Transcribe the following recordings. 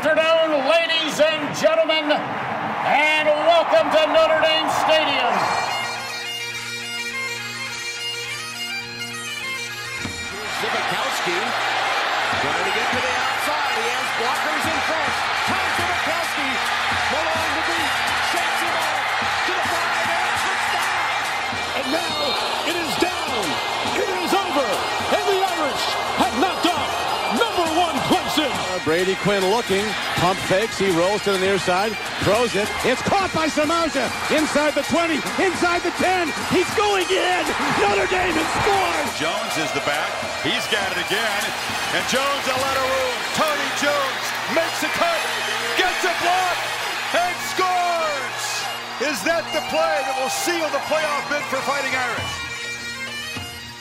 afternoon, ladies and gentlemen, and welcome to Notre Dame Stadium. Zbikowski trying to get to the outside. He has blockers in front. Brady Quinn looking, pump fakes, he rolls to the near side, throws it. It's caught by Samardzija inside the 20, inside the 10. He's going in. Notre Dame has scored. Jones is the back. He's got it again. And Jones a let room. Tony Jones makes a cut, gets a block, and scores. Is that the play that will seal the playoff bid for Fighting Irish?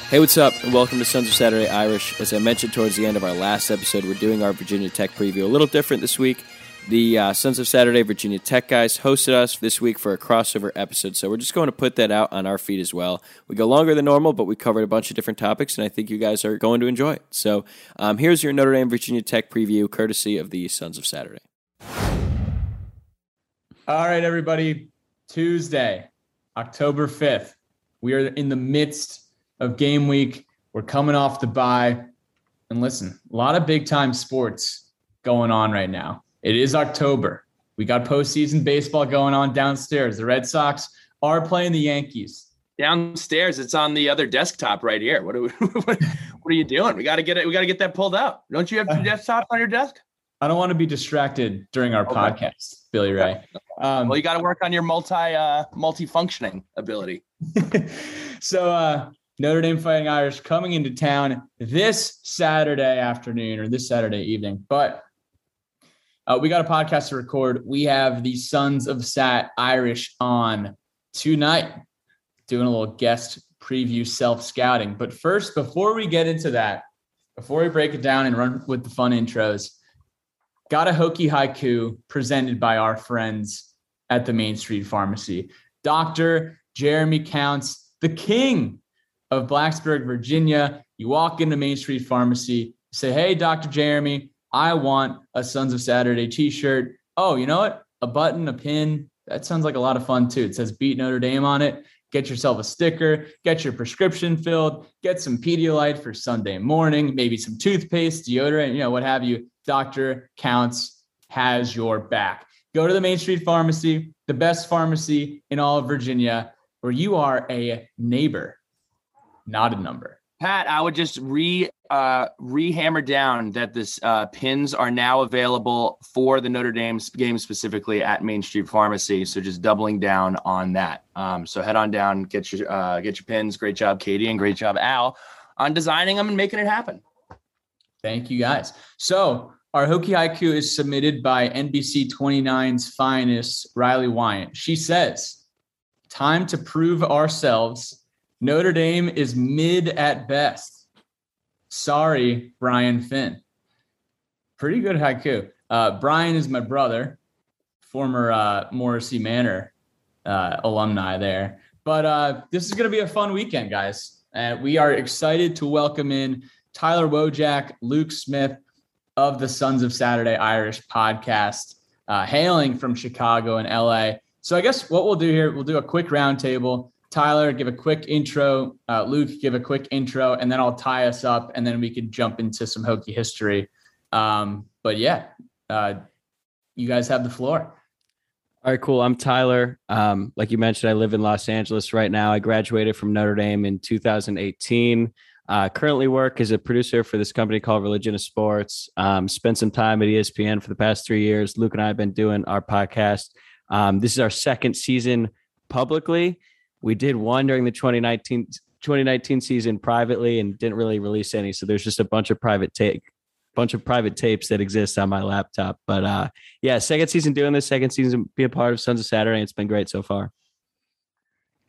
Hey, what's up? And welcome to Sons of Saturday Irish. As I mentioned towards the end of our last episode, we're doing our Virginia Tech preview a little different this week. The uh, Sons of Saturday Virginia Tech guys hosted us this week for a crossover episode, so we're just going to put that out on our feed as well. We go longer than normal, but we covered a bunch of different topics, and I think you guys are going to enjoy it. So um, here's your Notre Dame Virginia Tech preview, courtesy of the Sons of Saturday. All right, everybody. Tuesday, October 5th. We are in the midst of game week. We're coming off the bye. And listen, a lot of big time sports going on right now. It is October. We got postseason baseball going on downstairs. The Red Sox are playing the Yankees. Downstairs, it's on the other desktop right here. What are we, what, what are you doing? We got to get it. We got to get that pulled out. Don't you have two desktops on your desk? I don't want to be distracted during our Okay. podcast, Billy Ray. Um, Well, you got to work on your multi uh, multi-functioning ability. so uh, Notre Dame Fighting Irish coming into town this Saturday afternoon or this Saturday evening. But uh, we got a podcast to record. We have the Sons of Sat Irish on tonight, doing a little guest preview self scouting. But first, before we get into that, before we break it down and run with the fun intros, got a hokey haiku presented by our friends at the Main Street Pharmacy. Dr. Jeremy Counts, the king of Blacksburg, Virginia. You walk into Main Street Pharmacy, say, Hey, Dr. Jeremy, I want a Sons of Saturday t shirt. Oh, you know what? A button, a pin. That sounds like a lot of fun too. It says Beat Notre Dame on it. Get yourself a sticker, get your prescription filled, get some Pedialyte for Sunday morning, maybe some toothpaste, deodorant, you know, what have you. Dr. Counts has your back. Go to the Main Street Pharmacy, the best pharmacy in all of Virginia, where you are a neighbor, not a number. Pat, I would just re uh, re-hammer down that this uh, pins are now available for the Notre Dame game specifically at Main Street Pharmacy. So just doubling down on that. Um, so head on down, get your uh, get your pins. Great job, Katie, and great job, Al, on designing them and making it happen. Thank you guys. So our Hokey Haiku is submitted by NBC 29's finest, Riley Wyant. She says, Time to prove ourselves. Notre Dame is mid at best. Sorry, Brian Finn. Pretty good haiku. Uh, Brian is my brother, former uh, Morrissey Manor uh, alumni there. But uh, this is going to be a fun weekend, guys. And we are excited to welcome in Tyler Wojak, Luke Smith of the Sons of Saturday Irish podcast, uh, hailing from Chicago and LA. So I guess what we'll do here, we'll do a quick roundtable. Tyler, give a quick intro. Uh, Luke, give a quick intro, and then I'll tie us up, and then we can jump into some hokey history. Um, but yeah, uh, you guys have the floor. All right, cool. I'm Tyler. Um, like you mentioned, I live in Los Angeles right now. I graduated from Notre Dame in 2018. Uh, currently work as a producer for this company called Religion of Sports. Um, spent some time at ESPN for the past three years. Luke and I have been doing our podcast. Um, this is our second season publicly. We did one during the 2019 2019 season privately and didn't really release any. So there's just a bunch of private take bunch of private tapes that exist on my laptop. But uh yeah, second season doing this, second season be a part of Sons of Saturday. It's been great so far.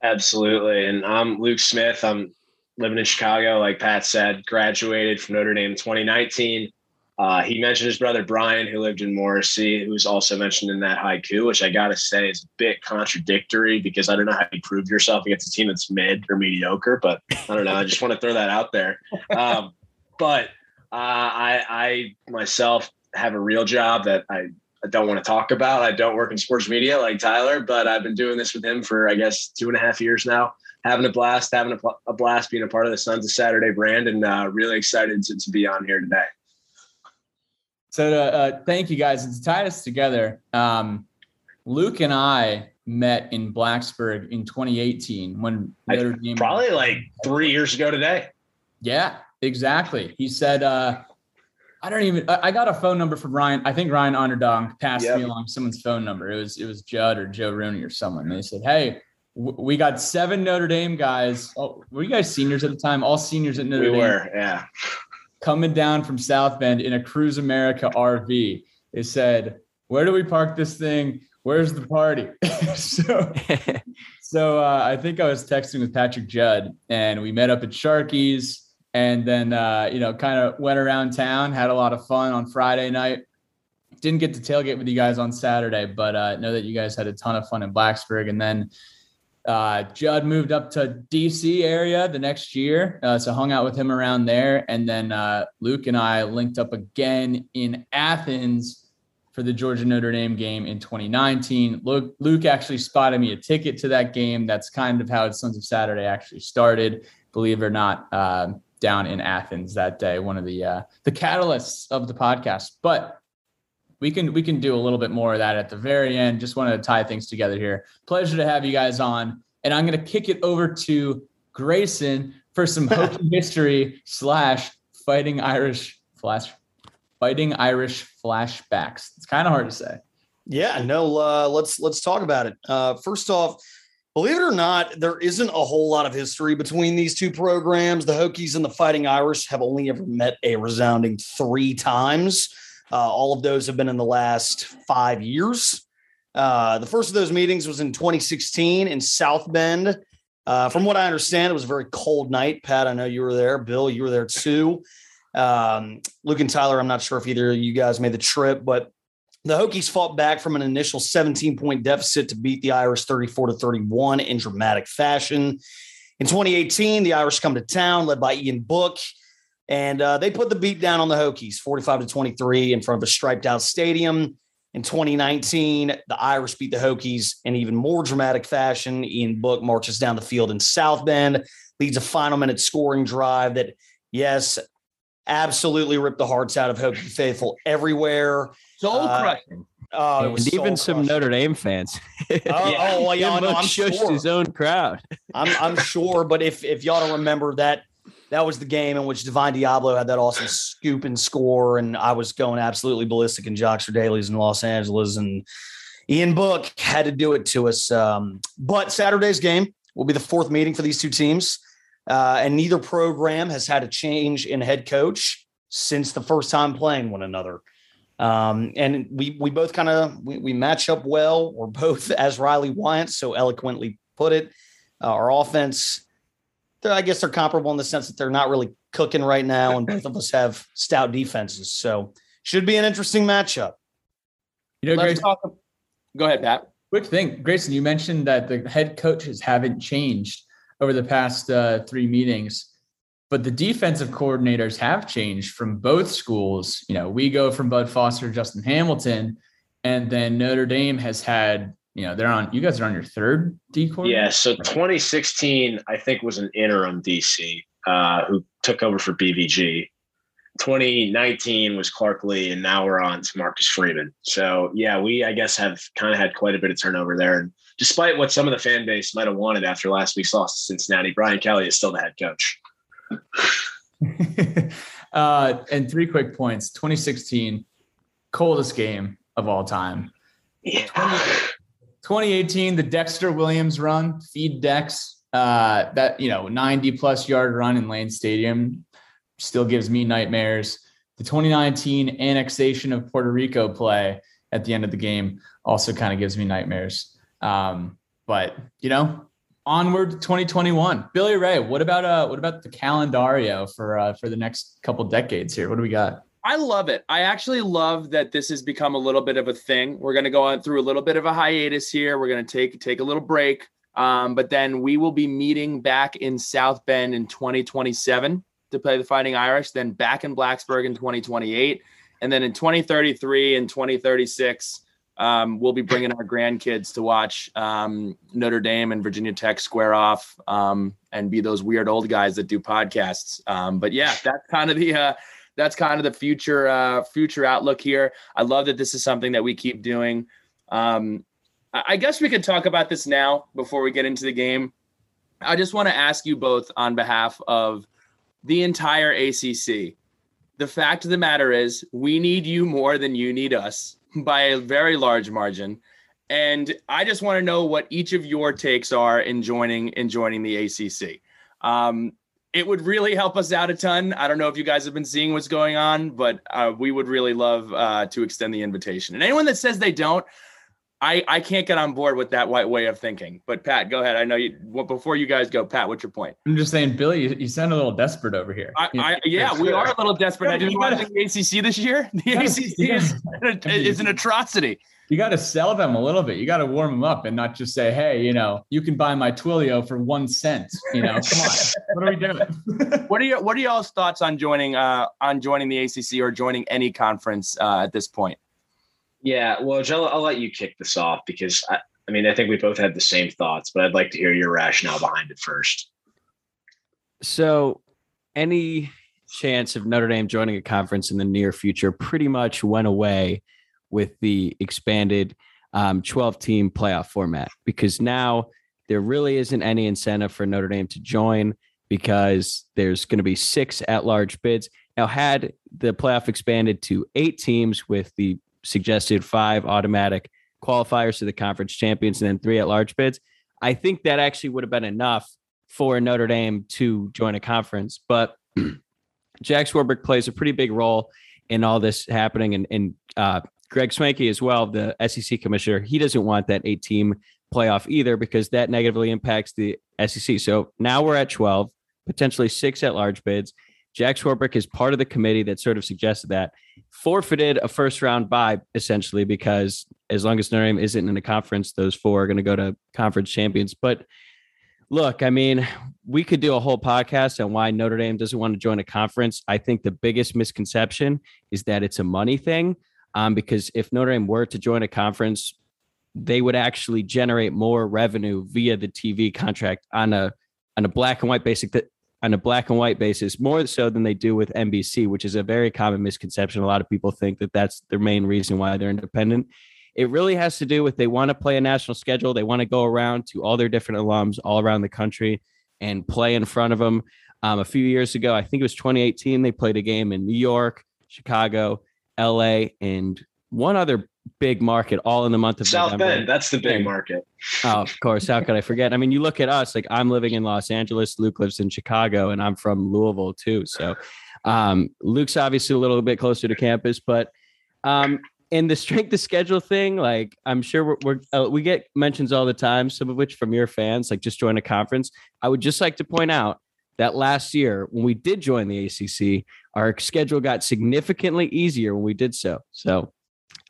Absolutely. And I'm Luke Smith. I'm living in Chicago, like Pat said, graduated from Notre Dame in 2019. Uh, he mentioned his brother Brian, who lived in Morrissey, who was also mentioned in that haiku, which I got to say is a bit contradictory because I don't know how you prove yourself against a team that's mid or mediocre, but I don't know. I just want to throw that out there. Um, but uh, I, I myself have a real job that I, I don't want to talk about. I don't work in sports media like Tyler, but I've been doing this with him for I guess two and a half years now. Having a blast, having a, a blast being a part of the Sons of Saturday brand, and uh, really excited to, to be on here today. So uh, uh, thank you guys. It's tied us together. Um, Luke and I met in Blacksburg in 2018 when Notre Dame probably like three years ago today. Yeah, exactly. He said, uh, I don't even. I got a phone number from Ryan. I think Ryan Underdog passed yep. me along someone's phone number. It was it was Judd or Joe Rooney or someone. They said, "Hey, w- we got seven Notre Dame guys. Oh, were you guys seniors at the time? All seniors at Notre we Dame. We were, yeah. Coming down from South Bend in a Cruise America RV. They said, "Where do we park this thing? Where's the party?" so, so uh, I think I was texting with Patrick Judd, and we met up at Sharky's and then uh, you know kind of went around town had a lot of fun on friday night didn't get to tailgate with you guys on saturday but uh, know that you guys had a ton of fun in blacksburg and then uh, judd moved up to dc area the next year uh, so hung out with him around there. And then uh, luke and i linked up again in athens for the georgia notre dame game in 2019 luke, luke actually spotted me a ticket to that game. That's kind of how sons of saturday actually started believe it or not um, down in Athens that day, one of the uh, the catalysts of the podcast. But we can we can do a little bit more of that at the very end. Just wanted to tie things together here. Pleasure to have you guys on, and I'm going to kick it over to Grayson for some Hokie history slash fighting Irish flash fighting Irish flashbacks. It's kind of hard to say. Yeah, no. Uh, let's let's talk about it. Uh, first off, Believe it or not, there isn't a whole lot of history between these two programs. The Hokies and the Fighting Irish have only ever met a resounding three times. Uh, all of those have been in the last five years. Uh, the first of those meetings was in 2016 in South Bend. Uh, from what I understand, it was a very cold night. Pat, I know you were there. Bill, you were there too. Um, Luke and Tyler, I'm not sure if either of you guys made the trip, but the Hokies fought back from an initial 17 point deficit to beat the Irish 34 to 31 in dramatic fashion. In 2018, the Irish come to town, led by Ian Book, and uh, they put the beat down on the Hokies 45 to 23 in front of a striped out stadium. In 2019, the Irish beat the Hokies in even more dramatic fashion. Ian Book marches down the field in South Bend, leads a final minute scoring drive that, yes, absolutely ripped the hearts out of Hokie faithful everywhere. Soul uh, crushing. Uh, oh, and even some Notre Dame fans. oh, yeah. oh well, yeah, no, I'm sure. his own crowd. I'm, I'm sure, but if if y'all don't remember that, that was the game in which Divine Deablo had that awesome scoop and score, and I was going absolutely ballistic in Jockster Dailies in Los Angeles, and Ian Book had to do it to us. Um, but Saturday's game will be the fourth meeting for these two teams, uh, and neither program has had a change in head coach since the first time playing one another. Um, and we we both kind of we, we, match up well. We're both, as Riley Wyant so eloquently put it, uh, our offense. I guess they're comparable in the sense that they're not really cooking right now, and both of us have stout defenses. So should be an interesting matchup. You know, Grayson, talk, go ahead, Pat. Quick thing, Grayson. You mentioned that the head coaches haven't changed over the past uh, three meetings but the defensive coordinators have changed from both schools. You know, we go from Bud Foster, Justin Hamilton, and then Notre Dame has had, you know, they're on, you guys are on your third D coordinator? Yeah. So 2016, I think, was an interim DC uh, who took over for BVG. 2019 was Clark Lea, and now we're on to Marcus Freeman. So, yeah, we, I guess, have kind of had quite a bit of turnover there. And despite what some of the fan base might have wanted after last week's loss to Cincinnati, Brian Kelly is still the head coach. uh, and three quick points 2016, coldest game of all time. Yeah. 2018, the Dexter Williams run, feed Dex. Uh, that you know, 90 plus yard run in Lane Stadium still gives me nightmares. The 2019 annexation of Puerto Rico play at the end of the game also kind of gives me nightmares. Um, but you know, onward to 2021. Billy Ray, what about uh what about the calendario for uh for the next couple decades here? What do we got? I love it. I actually love that this has become a little bit of a thing. We're going to go on through a little bit of a hiatus here. We're going to take take a little break. Um, but then we will be meeting back in South Bend in 2027 to play the Fighting Irish, then back in Blacksburg in 2028. and then in 2033 and 2036, um, we'll be bringing our grandkids to watch um, Notre Dame and Virginia Tech square off um, and be those weird old guys that do podcasts. Um, but yeah, that's kind of the uh, that's kind of the future uh, future outlook here. I love that this is something that we keep doing. Um, I guess we could talk about this now before we get into the game. I just want to ask you both on behalf of the entire ACC. The fact of the matter is, we need you more than you need us by a very large margin. And I just want to know what each of your takes are in joining in joining the ACC. Um, it would really help us out a ton. I don't know if you guys have been seeing what's going on, but uh, we would really love uh, to extend the invitation. And anyone that says they don't, I, I can't get on board with that white way of thinking. But Pat, go ahead. I know you. Well, before you guys go, Pat, what's your point? I'm just saying, Billy, you, you sound a little desperate over here. I, I, yeah, we are a little desperate. I didn't want to do the ACC this year. The ACC is, is an atrocity. You got to sell them a little bit. You got to warm them up and not just say, "Hey, you know, you can buy my Twilio for one cent." You know, come on. what are we doing? what are your What are y'all's thoughts on joining uh, on joining the ACC or joining any conference uh, at this point? Yeah, well, Joe, I'll let you kick this off because I, I mean, I think we both had the same thoughts, but I'd like to hear your rationale behind it first. So, any chance of Notre Dame joining a conference in the near future pretty much went away with the expanded um, 12 team playoff format because now there really isn't any incentive for Notre Dame to join because there's going to be six at large bids. Now, had the playoff expanded to eight teams with the suggested five automatic qualifiers to the conference champions and then three at large bids. I think that actually would have been enough for Notre Dame to join a conference. But Jack Swarbrick plays a pretty big role in all this happening. And, and uh, Greg Sankey as well, the SEC commissioner, he doesn't want that eight team playoff either because that negatively impacts the SEC. So now we're at 12, potentially six at large bids. Jack Swarbrick is part of the committee that sort of suggested that forfeited a first round bye essentially because as long as Notre Dame isn't in a conference, those four are going to go to conference champions. But look, I mean, we could do a whole podcast on why Notre Dame doesn't want to join a conference. I think the biggest misconception is that it's a money thing. Um, because if Notre Dame were to join a conference, they would actually generate more revenue via the TV contract on a on a black and white basic that on a black and white basis more so than they do with NBC, which is a very common misconception. A lot of people think that that's the main reason why they're independent. It really has to do with they want to play a national schedule. They want to go around to all their different alums all around the country and play in front of them. Um, a few years ago, I think it was 2018, they played a game in New York, Chicago, LA, and one other big market all in the month of South November. Bend. That's the big market. Oh, of course. How could I forget? I mean, you look at us, like I'm living in Los Angeles, Luke lives in Chicago, and I'm from Louisville too. So um, Luke's obviously a little bit closer to campus, but um, in the strength of schedule thing, like I'm sure we're, we're uh, we get mentions all the time, some of which from your fans, like just join a conference. I would just like to point out that last year when we did join the ACC, our schedule got significantly easier when we did so. So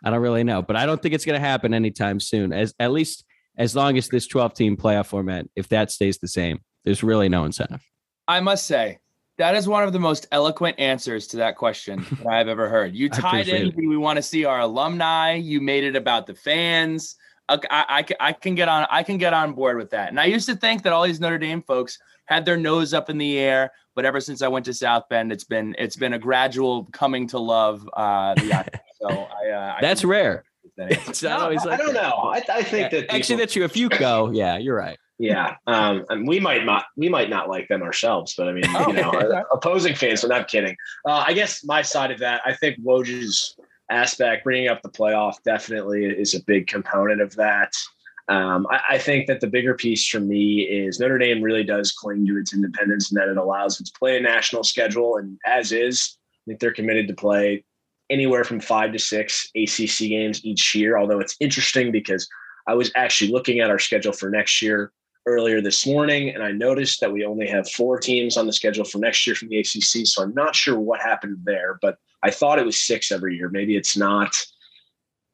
I don't really know, but I don't think it's going to happen anytime soon. As at least as long as this 12 team playoff format, if that stays the same, there's really no incentive. I must say, that is one of the most eloquent answers to that question that I've ever heard. You tied in, we want to see our alumni. You made it about the fans. I, I, I, can get on. I can get on board with that. And I used to think that all these Notre Dame folks had their nose up in the air, but ever since I went to South Bend, it's been it's been a gradual coming to love uh, the So I, uh, that's I rare. It's not no, always like I don't that. know. I, I think yeah, that people, actually that's you. If you go, yeah, you're right. Yeah, um, and we might not we might not like them ourselves, but I mean, you know, opposing fans. So I'm kidding. Uh, I guess my side of that, I think Woj's aspect, bringing up the playoff, definitely is a big component of that. Um, I, I, think that the bigger piece for me is Notre Dame really does cling to its independence and that it allows it to play a national schedule. And as is, I think they're committed to play anywhere from five to six ACC games each year. Although it's interesting because I was actually looking at our schedule for next year earlier this morning, and I noticed that we only have four teams on the schedule for next year from the ACC. So I'm not sure what happened there, but I thought it was six every year. Maybe it's not.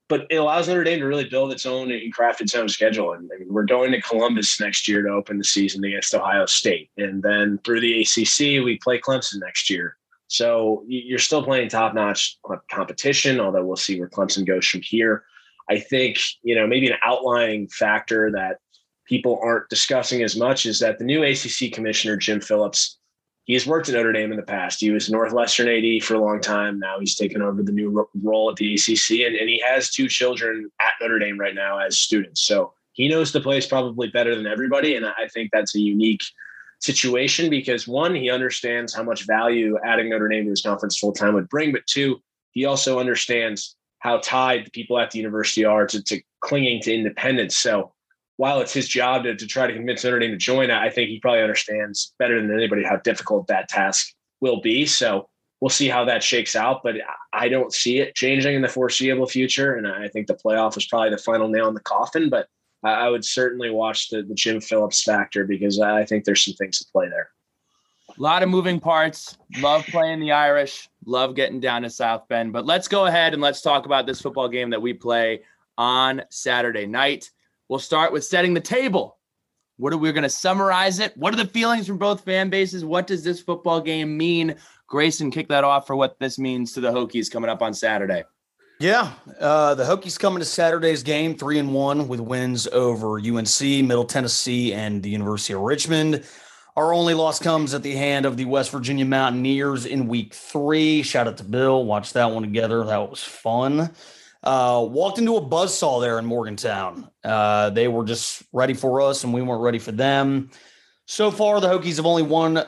But it allows Notre Dame to really build its own and craft its own schedule. And mean, we're going to Columbus next year to open the season against Ohio State. And then through the ACC, we play Clemson next year So you're still playing top notch competition, although we'll see where Clemson goes from here. I think, you know, maybe an outlying factor that people aren't discussing as much is that the new ACC commissioner, Jim Phillips, he has worked at Notre Dame in the past. He was Northwestern AD for a long time. Now he's taken over the new role at the ACC, and, and he has two children at Notre Dame right now as students. So he knows the place probably better than everybody. And I think that's a unique situation because one, he understands how much value adding Notre Dame to his conference full time would bring, but two, he also understands how tied the people at the university are to, to clinging to independence. So while it's his job to, to try to convince Notre Dame to join, I think he probably understands better than anybody how difficult that task will be. So we'll see how that shakes out, but I don't see it changing in the foreseeable future. And I think the playoff is probably the final nail in the coffin, but I would certainly watch the, the Jim Phillips factor because I think there's some things to play there. A lot of moving parts. Love playing the Irish. Love getting down to South Bend. But let's go ahead and let's talk about this football game that we play on Saturday night. We'll start with setting the table. What are we going to summarize it? What are the feelings from both fan bases? What does this football game mean? Grayson, kick that off for what this means to the Hokies coming up on Saturday. Yeah, uh, the Hokies coming to Saturday's game three and one with wins over UNC, Middle Tennessee, and the University of Richmond. Our only loss comes at the hand of the West Virginia Mountaineers in week three. Shout out to Bill. Watch that one together. That was fun. Uh, walked into a buzzsaw there in Morgantown. Uh, they were just ready for us, and we weren't ready for them. So far, the Hokies have only won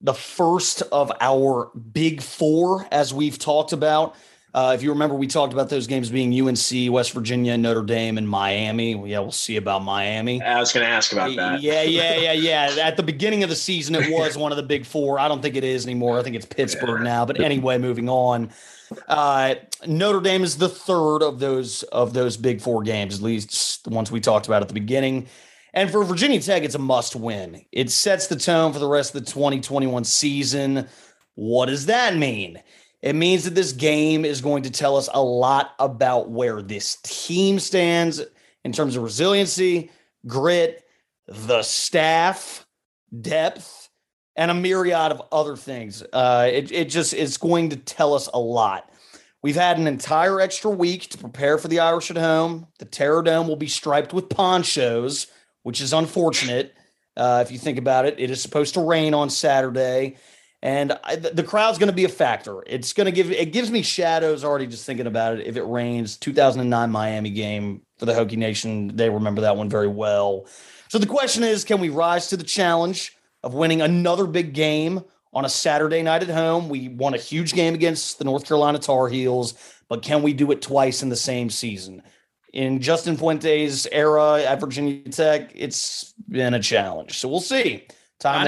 the first of our big four, as we've talked about. Uh, if you remember, we talked about those games being UNC, West Virginia, Notre Dame, and Miami. Yeah, we'll see about Miami. I was going to ask about that. Yeah, yeah, yeah, yeah. At the beginning of the season, it was one of the big four. I don't think it is anymore. I think it's Pittsburgh yeah. now. But anyway, moving on. Uh, Notre Dame is the third of those of those big four games, at least the ones we talked about at the beginning. And for Virginia Tech, it's a must win. It sets the tone for the rest of the 2021 season. What does that mean? It means that this game is going to tell us a lot about where this team stands in terms of resiliency, grit, the staff, depth, and a myriad of other things. Uh, it, it just is going to tell us a lot. We've had an entire extra week to prepare for the Irish at home. The Terror Dome will be striped with ponchos, which is unfortunate. Uh, if you think about it, it is supposed to rain on Saturday and I, the crowd's going to be a factor. It's going to give it gives me shadows already just thinking about it. If it rains, 2009 Miami game for the Hokie Nation, they remember that one very well. So the question is, can we rise to the challenge of winning another big game on a Saturday night at home? We won a huge game against the North Carolina Tar Heels, but can we do it twice in the same season? In Justin Fuente's era at Virginia Tech, it's been a challenge. So we'll see. Time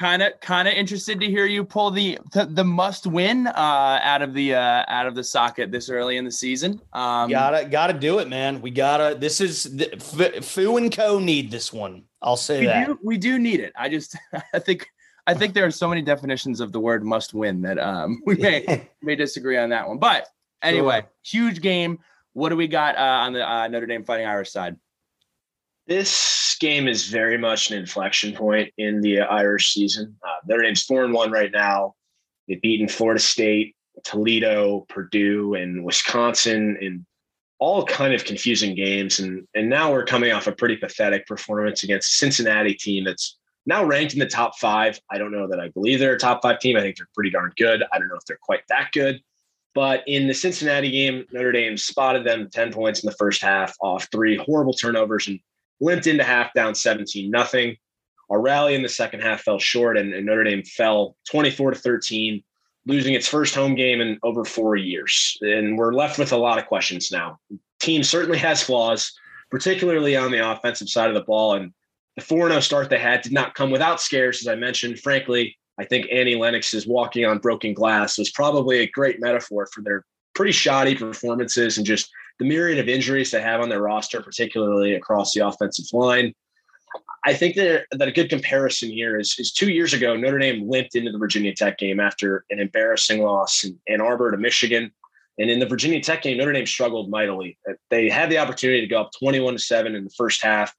kind of kind of interested to hear you pull the the, the must win uh, out of the uh, out of the socket this early in the season. Um, gotta gotta do it, man. We gotta. This is the, F- Fu and Co need this one. I'll say we that do, we do need it. I just I think I think there are so many definitions of the word must win that um, we may may disagree on that one. But anyway, sure. huge game. What do we got uh, on the uh, Notre Dame Fighting Irish side? This game is very much an inflection point in the Irish season. Uh, Notre Dame's four and one right now. They've beaten Florida State, Toledo, Purdue, and Wisconsin in all kind of confusing games. And and now we're coming off a pretty pathetic performance against Cincinnati team that's now ranked in the top five. I don't know that I believe they're a top five team. I think they're pretty darn good. I don't know if they're quite that good. But in the Cincinnati game, Notre Dame spotted them 10 points in the first half off three horrible turnovers and limped into half down 17 nothing. Our rally in the second half fell short, and, and, Notre Dame fell 24 to 13, losing its first home game in over four years. And we're left with a lot of questions now. team certainly has flaws, particularly on the offensive side of the ball. And the 4 0 start they had did not come without scares, as I mentioned. Frankly, I think Annie Lennox's walking on broken glass was probably a great metaphor for their pretty shoddy performances and just the myriad of injuries they have on their roster, particularly across the offensive line. I think that, that a good comparison here is, is two years ago, Notre Dame limped into the Virginia Tech game after an embarrassing loss in Ann Arbor to Michigan. And in the Virginia Tech game, Notre Dame struggled mightily. Uh, they had the opportunity to go up 21 to 7 in the first half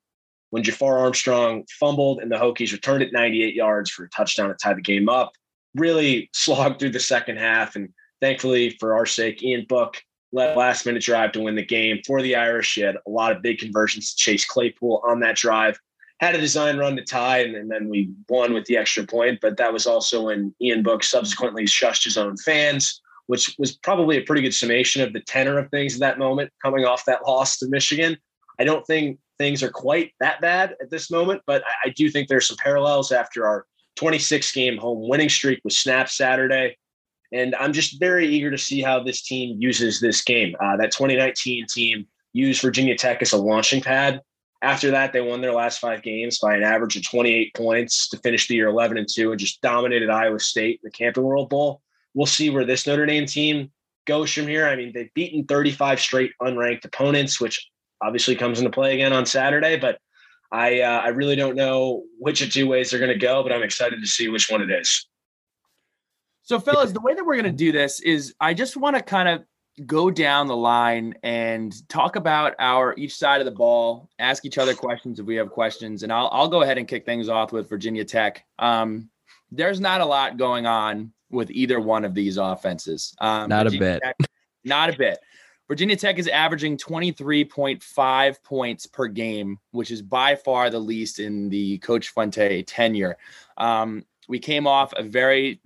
when Jafar Armstrong fumbled and the Hokies returned it 98 yards for a touchdown to tie the game up. really slogged through the second half. And thankfully, for our sake, Ian Book led last minute drive to win the game for the Irish. He had a lot of big conversions to Chase Claypool on that drive. Had a design run to tie, and, and then we won with the extra point. But that was also when Ian Book subsequently shushed his own fans, which was probably a pretty good summation of the tenor of things at that moment coming off that loss to Michigan. I don't think things are quite that bad at this moment, but I, I do think there's some parallels after our 26 game home winning streak was snapped Saturday. And I'm just very eager to see how this team uses this game. Uh, that 2019 team used Virginia Tech as a launching pad. After that, they won their last five games by an average of 28 points to finish the year 11 and 2 and just dominated Iowa State in the Camping World Bowl. We'll see where this Notre Dame team goes from here. I mean, they've beaten 35 straight unranked opponents, which obviously comes into play again on Saturday. But I uh, I really don't know which of two ways they're going to go, but I'm excited to see which one it is. So, fellas, the way that we're going to do this is I just want to kind of go down the line and talk about our each side of the ball, ask each other questions if we have questions, and I'll I'll go ahead and kick things off with Virginia Tech. Um, there's not a lot going on with either one of these offenses. Um, not Virginia a bit. Tech, not a bit. Virginia Tech is averaging 23.5 points per game, which is by far the least in the Coach Fuente tenure. Um, we came off a very,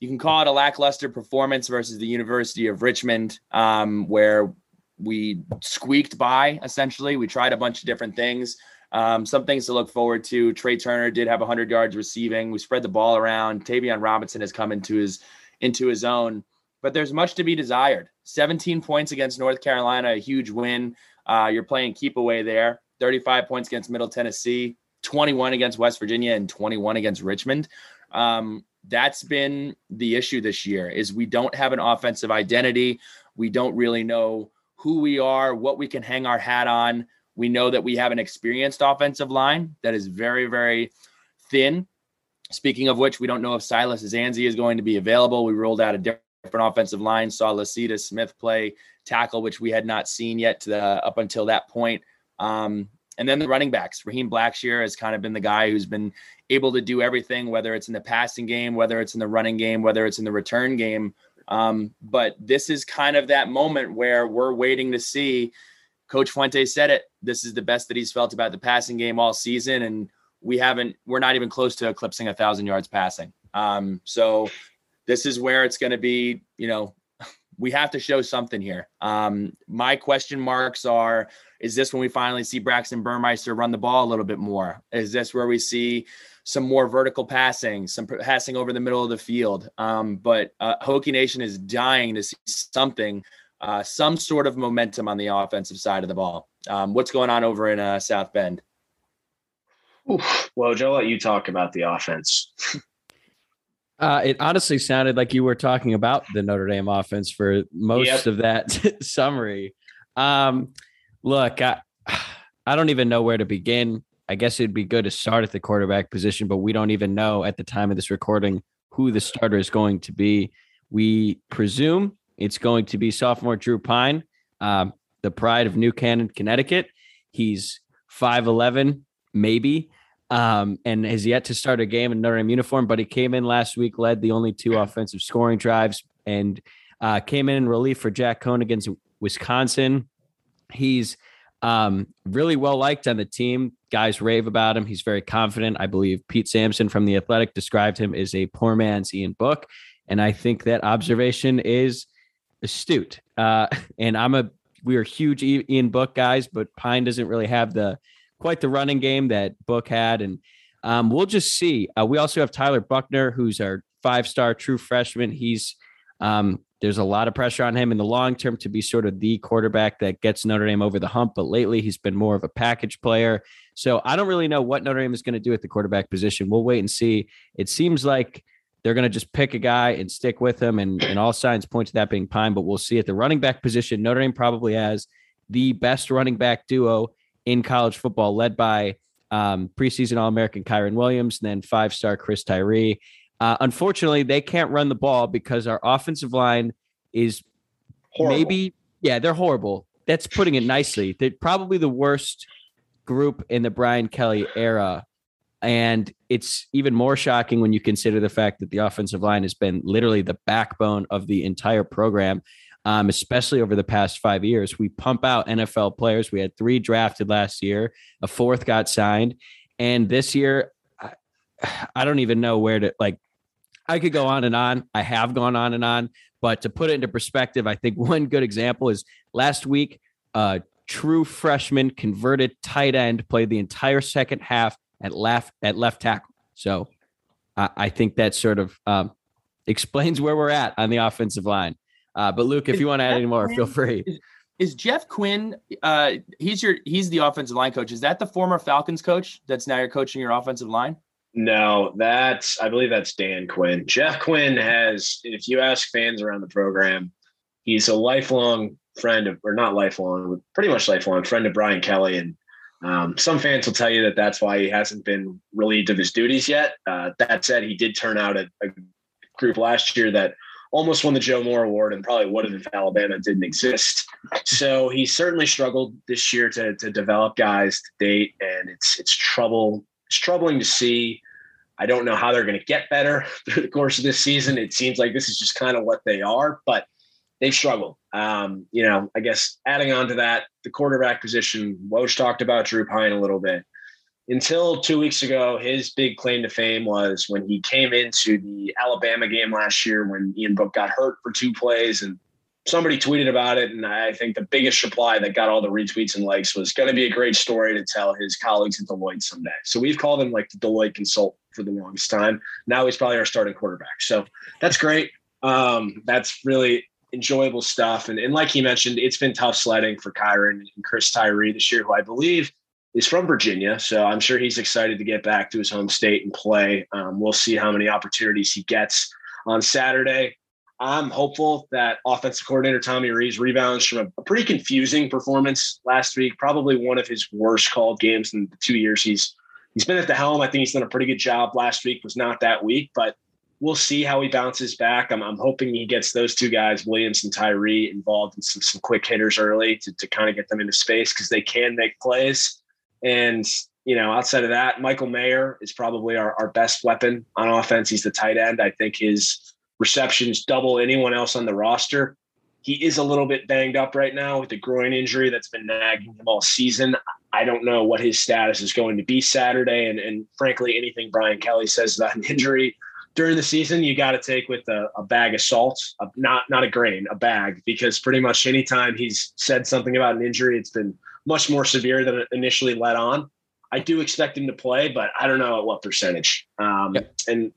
you can call it a lackluster performance versus the University of Richmond, um, where we squeaked by essentially. We tried a bunch of different things. Um, some things to look forward to. Tre Turner did have 100 yards receiving. We spread the ball around. Tayvion Robinson has come into his into his own but there's much to be desired. 17 points against North Carolina, a huge win. Uh, you're playing keep away there. 35 points against Middle Tennessee, 21 against West Virginia, and 21 against Richmond. Um, that's been the issue this year is we don't have an offensive identity. We don't really know who we are, what we can hang our hat on. We know that we have an experienced offensive line that is very, very thin. Speaking of which, we don't know if Silas Dzansi is going to be available. We rolled out a different offensive line. Saw Lecitus Smith play tackle, which we had not seen yet the, up until that point. Um, and then the running backs. Raheem Blackshear has kind of been the guy who's been able to do everything, whether it's in the passing game, whether it's in the running game, whether it's in the return game. Um, but this is kind of that moment where we're waiting to see. Coach Fuente said it. This is the best that he's felt about the passing game all season, and we haven't. We're not even close to eclipsing a thousand yards passing. Um, so this is where it's going to be, you know, we have to show something here. Um, my question marks are is this when we finally see Braxton Burmeister run the ball a little bit more? Is this where we see some more vertical passing, some passing over the middle of the field? Um, but uh, Hokie Nation is dying to see something, uh, some sort of momentum on the offensive side of the ball. Um, what's going on over in uh, South Bend? Oof. Well, Joe, let you talk about the offense. Uh, it honestly sounded like you were talking about the Notre Dame offense for most yep. of that summary. Um, look, I, I don't even know where to begin. I guess it'd be good to start at the quarterback position, but we don't even know at the time of this recording who the starter is going to be. We presume it's going to be sophomore Drew Pyne, um, the pride of New Canaan, Connecticut. He's 5'11, maybe um, and has yet to start a game in Notre Dame uniform. But he came in last week, led the only two offensive scoring drives, and uh, came in in relief for Jack Coan against Wisconsin. He's um, really well liked on the team. Guys rave about him. He's very confident. I believe Pete Sampson from The Athletic described him as a poor man's Ian Book. And I think that observation is astute. Uh, and I'm a, we are huge Ian Book guys, but Pyne doesn't really have the quite the running game that Book had. And um, we'll just see. Uh, we also have Tyler Buchner, who's our five star true freshman. He's um, there's a lot of pressure on him in the long term to be sort of the quarterback that gets Notre Dame over the hump. But lately, he's been more of a package player. So I don't really know what Notre Dame is going to do at the quarterback position. We'll wait and see. It seems like they're going to just pick a guy and stick with him, and, and all signs point to that being Pyne, But we'll see at the running back position. Notre Dame probably has the best running back duo in college football, led by um, preseason All American Kyren Williams, and then five star Chris Tyree. Uh, unfortunately, they can't run the ball because our offensive line is horrible. maybe, yeah, they're horrible. That's putting it nicely. They're probably the worst group in the Brian Kelly era And it's even more shocking when you consider the fact that the offensive line has been literally the backbone of the entire program, um, especially over the past five years. We pump out NFL players. We had three drafted last year, a fourth got signed. And this year, I, I don't even know where to like. I could go on and on. I have gone on and on. But to put it into perspective, I think one good example is last week, uh, true freshman converted tight end played the entire second half at left at left tackle. So I, I think that sort of um, explains where we're at on the offensive line. Uh, but Luke, if Is you want to add any more, Quinn- feel free. Is, is Jeff Quinn? Uh, he's your he's the offensive line coach. Is that the former Falcons coach that's now you're coaching your offensive line? No, that's I believe that's Dan Quinn. Jeff Quinn has, if you ask fans around the program, he's a lifelong friend of, or not lifelong, pretty much lifelong friend of Brian Kelly. And um, some fans will tell you that that's why he hasn't been relieved of his duties yet. Uh, that said, he did turn out a, a group last year that almost won the Joe Moore Award and probably would have if Alabama didn't exist. So he certainly struggled this year to, to develop guys to date, and it's it's trouble. It's troubling to see. I don't know how they're going to get better through the course of this season. It seems like this is just kind of what they are, but they've struggled. Um, you know, I guess adding on to that, the quarterback position, Woj talked about Drew Pyne a little bit. Until two weeks ago, his big claim to fame was when he came into the Alabama game last year when Ian Book got hurt for two plays and somebody tweeted about it. And I think the biggest reply that got all the retweets and likes was going to be a great story to tell his colleagues at Deloitte someday. So we've called him like the Deloitte consultant for the longest time. Now he's probably our starting quarterback. So that's great. Um, that's really enjoyable stuff. And, and like he mentioned, it's been tough sledding for Kyren and Chris Tyree this year, who I believe is from Virginia. So I'm sure he's excited to get back to his home state and play. Um, we'll see how many opportunities he gets on Saturday. I'm hopeful that offensive coordinator Tommy Rees rebounds from a, a pretty confusing performance last week, probably one of his worst called games in the two years he's he's been at the helm. I think he's done a pretty good job. Last week was not that week, but we'll see how he bounces back. I'm, I'm hoping he gets those two guys, Williams and Tyree, involved in some, some quick hitters early to, to kind of get them into space because they can make plays. And, you know, outside of that, Michael Mayer is probably our, our best weapon on offense. He's the tight end. I think his receptions double anyone else on the roster. He is a little bit banged up right now with the groin injury that's been nagging him all season. I don't know what his status is going to be Saturday. And, and frankly, anything Brian Kelly says about an injury during the season, you got to take with a, a, bag of salt, a, not not a grain, a bag, because pretty much anytime he's said something about an injury, it's been much more severe than it initially let on. I do expect him to play, but I don't know at what percentage. Um, Yep. And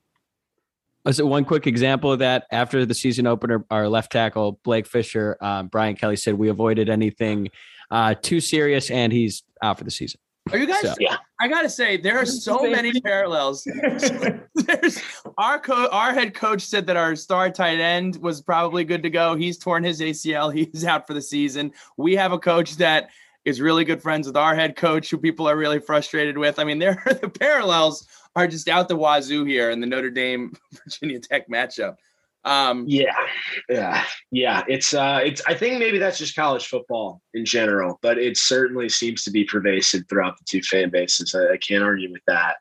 So one quick example of that after the season opener, our left tackle Blake Fisher, um, Brian Kelly said we avoided anything uh, too serious, and he's out for the season. Are you guys? So- Yeah. I gotta say, there are so many parallels. There's our co- our head coach said that our star tight end was probably good to go. He's torn his ACL. He's out for the season. We have a coach that is really good friends with our head coach, who people are really frustrated with. I mean, there are the parallels are just out the wazoo here in the Notre Dame Virginia Tech matchup. Um, Yeah, yeah, yeah. It's uh, it's. I think maybe that's just college football in general, but it certainly seems to be pervasive throughout the two fan bases. I, I can't argue with that.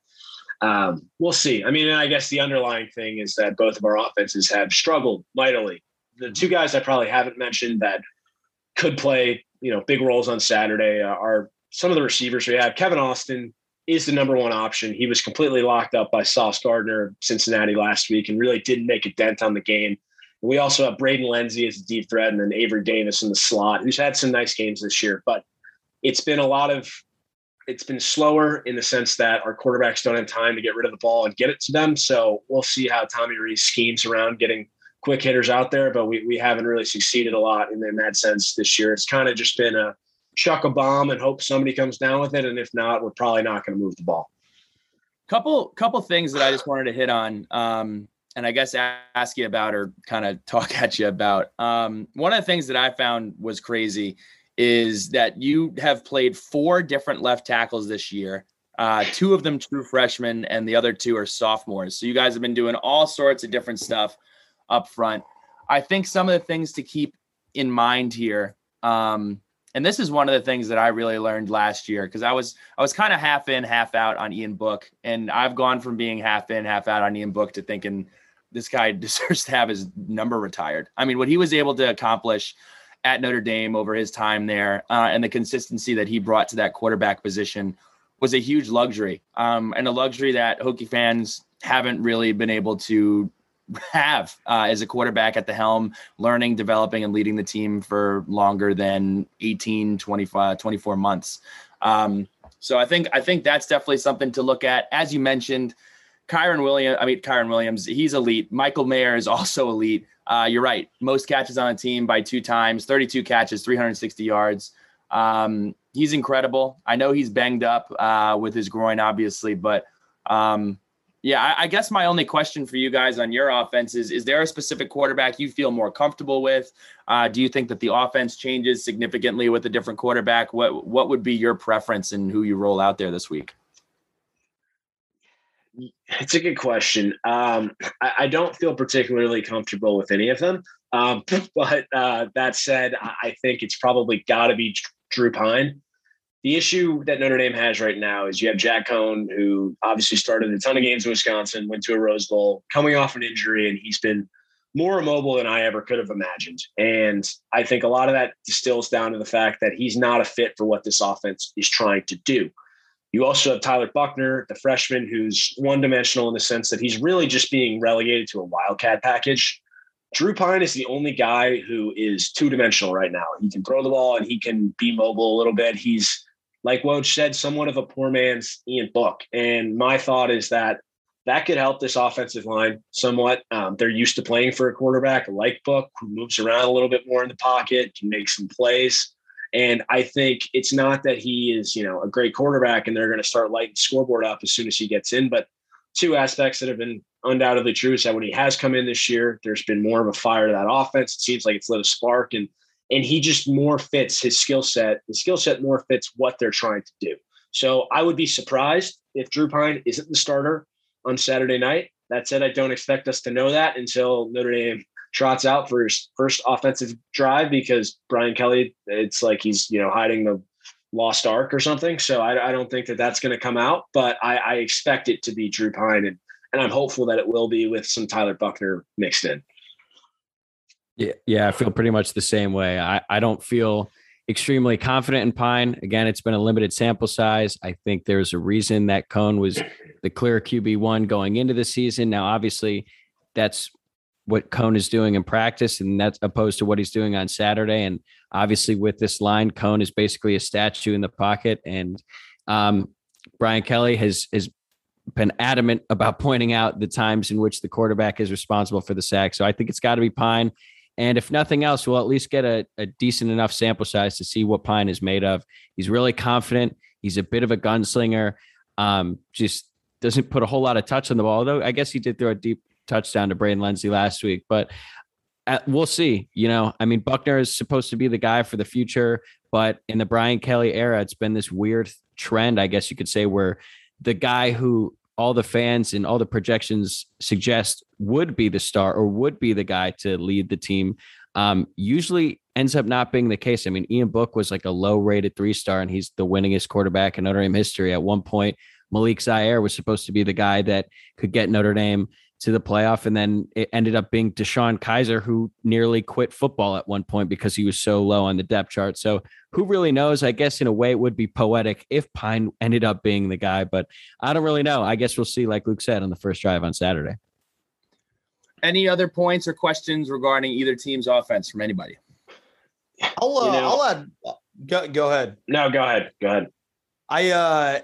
Um, we'll see. I mean, and I guess the underlying thing is that both of our offenses have struggled mightily. The two guys I probably haven't mentioned that could play, you know, big roles on Saturday uh, are some of the receivers we have. Kevin Austin is the number one option. He was completely locked up by Sauce Gardner of Cincinnati last week and really didn't make a dent on the game. We also have Braden Lenzy as a deep threat and then Avery Davis in the slot, who's had some nice games this year. But it's been a lot of it's been slower in the sense that our quarterbacks don't have time to get rid of the ball and get it to them. So we'll see how Tommy Rees schemes around getting quick hitters out there, but we, we haven't really succeeded a lot in, in that sense this year. It's kind of just been a chuck a bomb and hope somebody comes down with it. And if not, we're probably not going to move the ball. couple couple things that I just wanted to hit on, um, and I guess ask you about or kind of talk at you about. Um, one of the things that I found was crazy is that you have played four different left tackles this year. Uh, two of them true freshmen, and the other two are sophomores. So you guys have been doing all sorts of different stuff up front. I think some of the things to keep in mind here. Um, and this is one of the things that I really learned last year because I was I was kind of half in, half out on Ian Book, and I've gone from being half in, half out on Ian Book to thinking this guy deserves to have his number retired. I mean, what he was able to accomplish at Notre Dame over his time there, uh, and the consistency that he brought to that quarterback position was a huge luxury, um, and a luxury that Hokie fans haven't really been able to have uh, as a quarterback at the helm, learning, developing, and leading the team for longer than 18, 25, 24 months. Um, so I think I think that's definitely something to look at. As you mentioned, Kyren Williams, I mean Kyren Williams, he's elite. Michael Mayer is also elite. Uh, you're right. Most catches on a team by two times, 32 catches, 360 yards. Um, he's incredible. I know he's banged up uh, with his groin, obviously, but um, yeah, I, I, guess my only question for you guys on your offense is: Is there a specific quarterback you feel more comfortable with? Uh, do you think that the offense changes significantly with a different quarterback? What What would be your preference in who you roll out there this week? It's a good question. Um, I, I, don't feel particularly comfortable with any of them. Um, but uh, that said, I think it's probably got to be Drew Pyne the issue that Notre Dame has right now is you have Jack Coan, who obviously started a ton of games in Wisconsin, went to a Rose Bowl, coming off an injury, and he's been more immobile than I ever could have imagined. And I think a lot of that distills down to the fact that he's not a fit for what this offense is trying to do. You also have Tyler Buchner, the freshman, who's one dimensional in the sense that he's really just being relegated to a wildcat package. Drew Pyne is the only guy who is two dimensional right now. He can throw the ball and he can be mobile a little bit. He's like Woj said, somewhat of a poor man's Ian Book. And my thought is that that could help this offensive line somewhat. Um, they're used to playing for a quarterback like Book, who moves around a little bit more in the pocket, can make some plays. And I think it's not that he is, you know, a great quarterback and they're going to start lighting scoreboard up as soon as he gets in. But two aspects that have been undoubtedly true is that when he has come in this year, there's been more of a fire to that offense. It seems like it's lit a spark. And and he just more fits his skill set. The skill set more fits what they're trying to do. So I would be surprised if Drew Pyne isn't the starter on Saturday night. That said, I don't expect us to know that until Notre Dame trots out for his first offensive drive because Brian Kelly, it's like he's you know hiding the lost ark or something. So I, I don't think that that's going to come out, but I, I expect it to be Drew Pyne and and I'm hopeful that it will be with some Tyler Buchner mixed in. Yeah, yeah, I feel pretty much the same way. I, I don't feel extremely confident in Pyne. Again, it's been a limited sample size. I think there's a reason that Coan was the clear QB one going into the season. Now, obviously, that's what Coan is doing in practice, and that's opposed to what he's doing on Saturday. And obviously, with this line, Coan is basically a statue in the pocket. And um, Brian Kelly has has been adamant about pointing out the times in which the quarterback is responsible for the sack. So I think it's got to be Pyne. And if nothing else, we'll at least get a, a decent enough sample size to see what Pyne is made of. He's really confident. He's a bit of a gunslinger. Um, just doesn't put a whole lot of touch on the ball. Although I guess he did throw a deep touchdown to Braden Lenzy last week. But at, uh, we'll see. You know, I mean, Buchner is supposed to be the guy for the future, but in the Brian Kelly era, it's been this weird trend, I guess you could say, where the guy who all the fans and all the projections suggest would be the star or would be the guy to lead the team um, usually ends up not being the case. I mean, Ian Book was like a low rated three star, and he's the winningest quarterback in Notre Dame history. At one point, Malik Zaire was supposed to be the guy that could get Notre Dame to the playoff. And then it ended up being DeShone Kizer, who nearly quit football at one point because he was so low on the depth chart. So who really knows? I guess in a way it would be poetic if Pyne ended up being the guy, but I don't really know. I guess we'll see, like Luke said, on the first drive on Saturday. Any other points or questions regarding either team's offense from anybody? I'll, uh, you know, I'll add. Go, go ahead. No, go ahead. Go ahead. I uh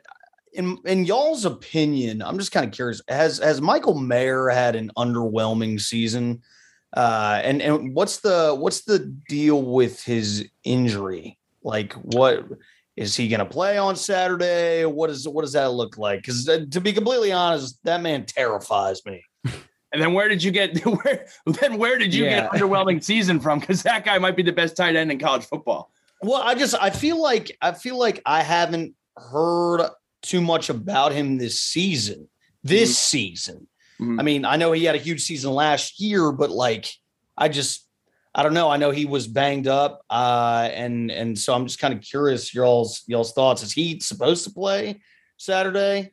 in in y'all's opinion, I'm just kind of curious. Has has Michael Mayer had an underwhelming season? Uh, and and what's the what's the deal with his injury? Like, what is he going to play on Saturday? What is what does that look like? Because uh, to be completely honest, that man terrifies me. And then where did you get where? Then where did you yeah. get underwhelming season from? Because that guy might be the best tight end in college football. Well, I just I feel like I feel like I haven't heard too much about him this season. This mm-hmm. season. Mm-hmm. I mean, I know he had a huge season last year, but like, I just, I don't know. I know he was banged up, uh, and and so I'm just kind of curious y'all's y'all's thoughts. Is he supposed to play Saturday?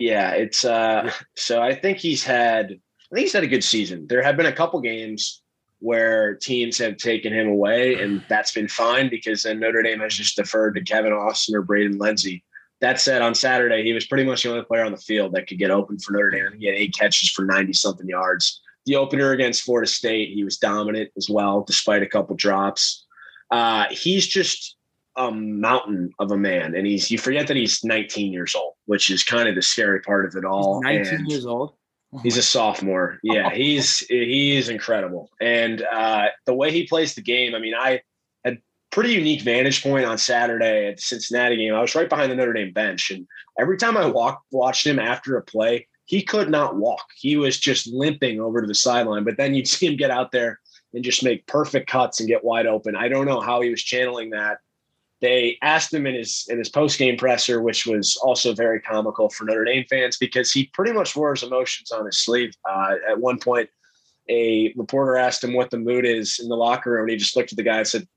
Yeah, it's uh so I think he's had I think he's had a good season. There have been a couple games where teams have taken him away, and that's been fine because then Notre Dame has just deferred to Kevin Austin or Braden Lenzy. That said, on Saturday, he was pretty much the only player on the field that could get open for Notre Dame. He had eight catches for 90 something yards. The opener against Florida State, he was dominant as well, despite a couple drops. Uh, he's just a mountain of a man. And he's, you forget that he's 19 years old, which is kind of the scary part of it all. He's 19 And- years old. He's a sophomore. Yeah, he's he is incredible, and uh, the way he plays the game. I mean, I pretty unique vantage point on Saturday at the Cincinnati game. I was right behind the Notre Dame bench, and every time I walked watched him after a play, he could not walk. He was just limping over to the sideline. But then you'd see him get out there and just make perfect cuts and get wide open. I don't know how he was channeling that they asked him in his in his post game presser, which was also very comical for Notre Dame fans because he pretty much wore his emotions on his sleeve. Uh, at one point, a reporter asked him what the mood is in the locker room, and he just looked at the guy and said,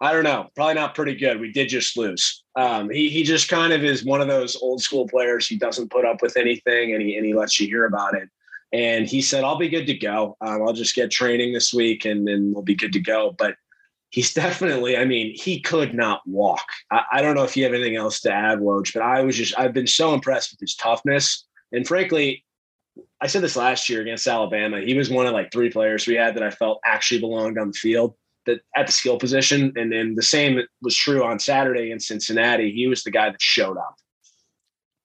"I don't know, probably not pretty good. We did just lose." Um, he he just kind of is one of those old school players. He doesn't put up with anything, and he and he lets you hear about it. And he said, "I'll be good to go. Um, I'll just get training this week, and then we'll be good to go." But he's definitely, I mean, he could not walk. I, I don't know if you have anything else to add, Woj, but I was just, I've been so impressed with his toughness. And frankly, I said this last year against Alabama. He was one of like three players we had that I felt actually belonged on the field that at the skill position. And then the same was true on Saturday in Cincinnati. He was the guy that showed up.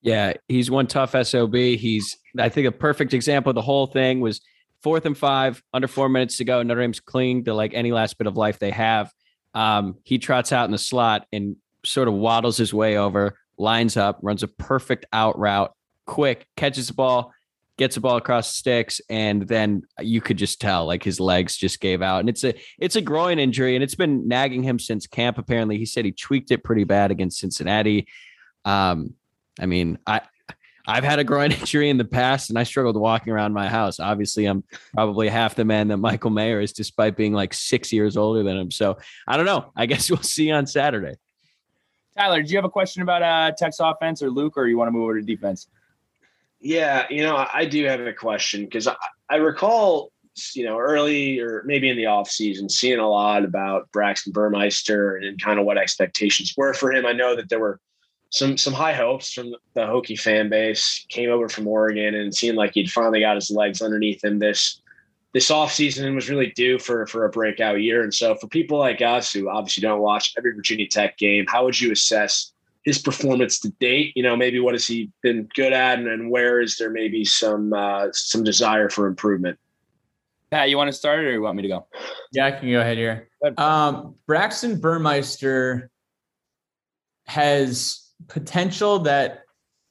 Yeah, he's one tough SOB. He's, I think, a perfect example of the whole thing was fourth and five, under four minutes to go. Notre Dame's clinging to like any last bit of life they have. Um, he trots out in the slot and sort of waddles his way over, lines up, runs a perfect out route, quick, catches the ball, gets the ball across the sticks, and then you could just tell like his legs just gave out. And it's a it's a groin injury, and it's been nagging him since camp. Apparently, he said he tweaked it pretty bad against Cincinnati. Um, I mean, I I've had a groin injury in the past and I struggled walking around my house. Obviously, I'm probably half the man that Michael Mayer is, despite being like six years older than him. So I don't know. I guess we'll see on Saturday. Tyler, do you have a question about uh, Tech's offense or Luke, or you want to move over to defense? Yeah, you know, I do have a question because I, I recall, you know, early or maybe in the off season, seeing a lot about Braxton Burmeister and kind of what expectations were for him. I know that there were some some high hopes from the Hokie fan base. Came over from Oregon and seemed like he'd finally got his legs underneath him this this offseason and was really due for for a breakout year. And so for people like us who obviously don't watch every Virginia Tech game, how would you assess his performance to date? You know, maybe what has he been good at, and, and where is there maybe some uh, some desire for improvement? Pat, you want to start it or you want me to go? Yeah, I can go ahead here. Um, Braxton Burmeister has potential that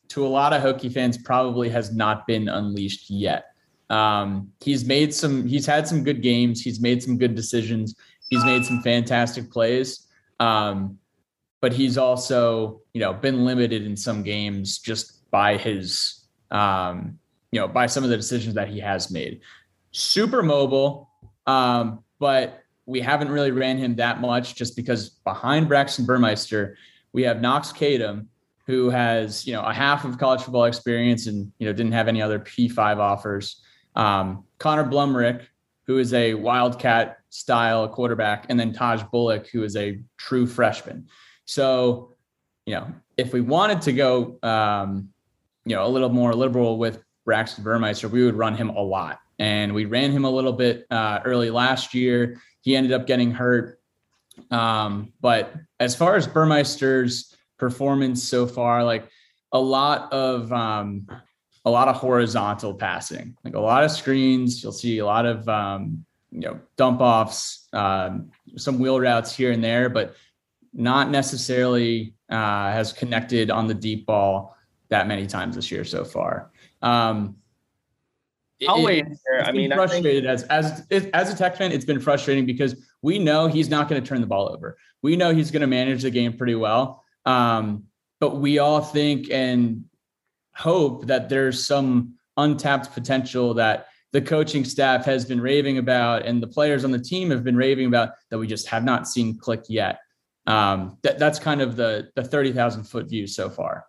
to a lot of Hokie fans probably has not been unleashed yet. Um, he's made some, he's had some good games. He's made some good decisions. He's made some fantastic plays. Um, but he's also, you know, been limited in some games just by his, um, you know, by some of the decisions that he has made. Super mobile, um, but we haven't really ran him that much just because behind Braxton Burmeister, we have Knox Kadum, who has you know a half of college football experience and you know didn't have any other P5 offers. Um, Connor Blumrick, who is a Wildcat style quarterback, and then Taj Bullock, who is a true freshman. So, you know, if we wanted to go, um, you know, a little more liberal with Braxton Burmeister, we would run him a lot, and we ran him a little bit uh, early last year. He ended up getting hurt, um, but as far as Burmeister's performance so far, like a lot of um, a lot of horizontal passing, like a lot of screens. You'll see a lot of um, you know dump offs, um, some wheel routes here and there, but not necessarily uh, has connected on the deep ball that many times this year so far. Um, I'll it- wait here. I mean, I think- frustrated as as as a Tech fan, it's been frustrating because we know he's not going to turn the ball over. We know he's going to manage the game pretty well, um, but we all think and hope that there's some untapped potential that the coaching staff has been raving about and the players on the team have been raving about that we just have not seen click yet. Um, that, that's kind of the the 30,000 foot view so far.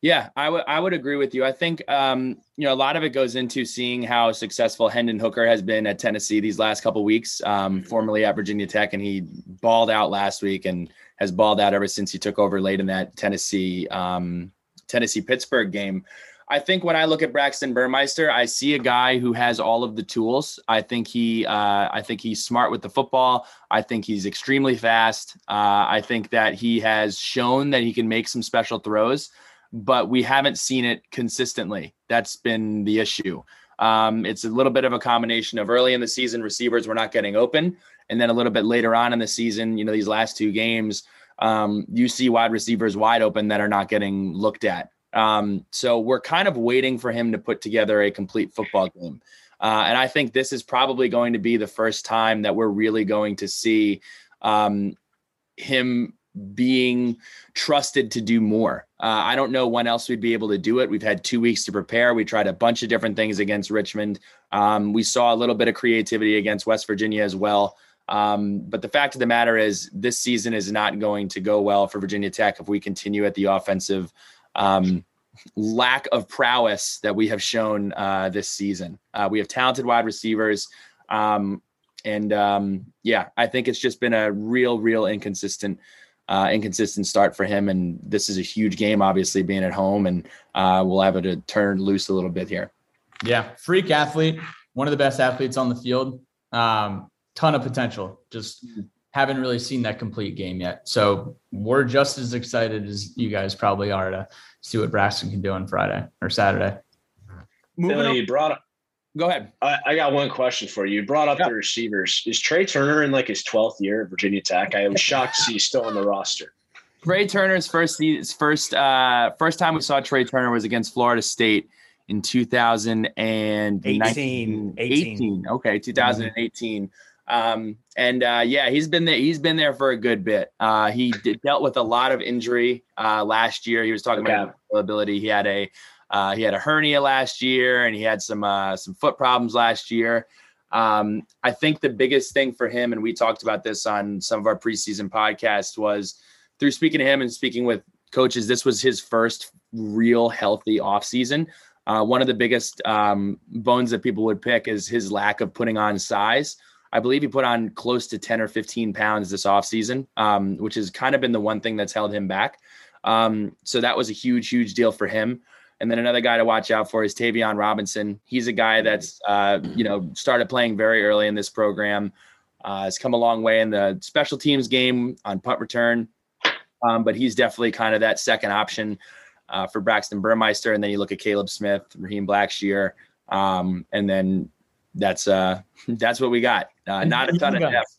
Yeah, I would I would agree with you. I think um, you know a lot of it goes into seeing how successful Hendon Hooker has been at Tennessee these last couple weeks, um, formerly at Virginia Tech, and he balled out last week and has balled out ever since he took over late in that Tennessee um, Tennessee Pittsburgh game. I think when I look at Braxton Burmeister, I see a guy who has all of the tools. I think he, uh, I think he's smart with the football. I think he's extremely fast. Uh, I think that he has shown that he can make some special throws, but we haven't seen it consistently. That's been the issue. Um, it's a little bit of a combination of early in the season receivers were not getting open, and then a little bit later on in the season, you know, these last two games, um, you see wide receivers wide open that are not getting looked at. Um, so we're kind of waiting for him to put together a complete football game. Uh, and I think this is probably going to be the first time that we're really going to see um, him being trusted to do more. Uh, I don't know when else we'd be able to do it. We've had two weeks to prepare. We tried a bunch of different things against Richmond. Um, we saw a little bit of creativity against West Virginia as well. Um, but the fact of the matter is, this season is not going to go well for Virginia Tech if we continue at the offensive um, lack of prowess that we have shown uh, this season. Uh, we have talented wide receivers. Um, and um, yeah, I think it's just been a real, real inconsistent, uh, inconsistent start for him. And this is a huge game, obviously being at home, and uh, we'll have it to turn loose a little bit here. Yeah, freak athlete, one of the best athletes on the field. Um, ton of potential. Just haven't really seen that complete game yet. So we're just as excited as you guys probably are to see what Braxton can do on Friday or Saturday. Moving Billy, you brought up. Go ahead. I, I, got one question for you. You brought up yeah. the receivers. Is Tre Turner in like his 12th year at Virginia Tech? I was shocked to see he's still on the roster. Tre Turner's first first uh, first time we saw Tre Turner was against Florida State in 2018. 18. 18. Okay, 2018. Um, and uh, yeah, he's been there. He's been there for a good bit. Uh, he did, dealt with a lot of injury uh, last year. He was talking okay. about availability. He had a uh, he had a hernia last year, and he had some uh, some foot problems last year. Um, I think the biggest thing for him, and we talked about this on some of our preseason podcasts, was through speaking to him and speaking with coaches. This was his first real healthy offseason. Uh, one of the biggest um, bones that people would pick is his lack of putting on size. I believe he put on close to 10 or 15 pounds this offseason, um, which has kind of been the one thing that's held him back. Um, so that was a huge, huge deal for him. And then another guy to watch out for is Tayvion Robinson. He's a guy that's, uh, you know, started playing very early in this program, uh, has come a long way in the special teams game on punt return. Um, but he's definitely kind of that second option uh, for Braxton Burmeister. And then you look at Caleb Smith, Raheem Blackshear, um, and then that's uh that's what we got. Uh, not a ton of depth.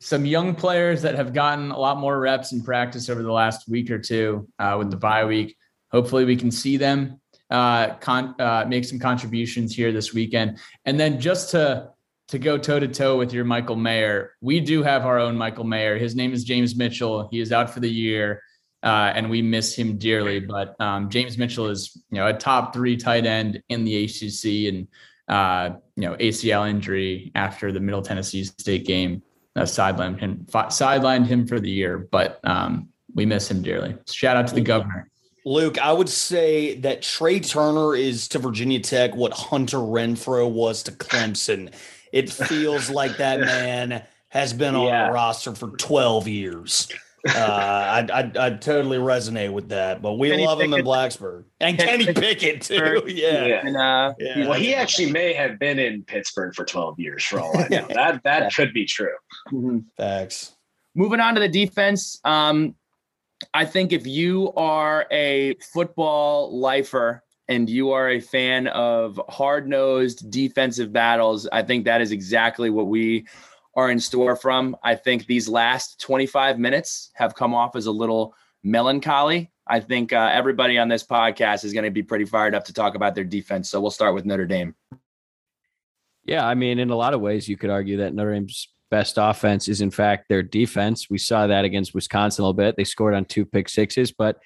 Some young players that have gotten a lot more reps in practice over the last week or two uh, with the bye week. Hopefully, we can see them uh, con- uh, make some contributions here this weekend. And then just to to go toe to toe with your Michael Mayer, we do have our own Michael Mayer. His name is James Mitchell. He is out for the year, uh, and we miss him dearly. But um, James Mitchell is you know a top three tight end in the ACC, and uh, you know, ACL injury after the Middle Tennessee State game uh, sidelined him sidelined him for the year, but um, we miss him dearly. Shout out to the governor. Luke, I would say that Tre Turner is to Virginia Tech what Hunter Renfrow was to Clemson. It feels like that man has been on yeah. a roster for 12 years. Uh, I, I I totally resonate with that, but we Kenny love Pickett. him in Blacksburg and Kenny, Kenny Pickett too. Yeah, yeah. And, uh, yeah. Well, he actually may have been in Pittsburgh for 12 years, for all I know. that that yeah. could be true. Mm-hmm. Facts. Moving on to the defense, um, I think if you are a football lifer and you are a fan of hard nosed defensive battles, I think that is exactly what we are in store from. I think these last 25 minutes have come off as a little melancholy. I think uh, everybody on this podcast is going to be pretty fired up to talk about their defense. So we'll start with Notre Dame. Yeah, I mean, in a lot of ways, you could argue that Notre Dame's best offense is, in fact, their defense. We saw that against Wisconsin a little bit. They scored on two pick sixes, but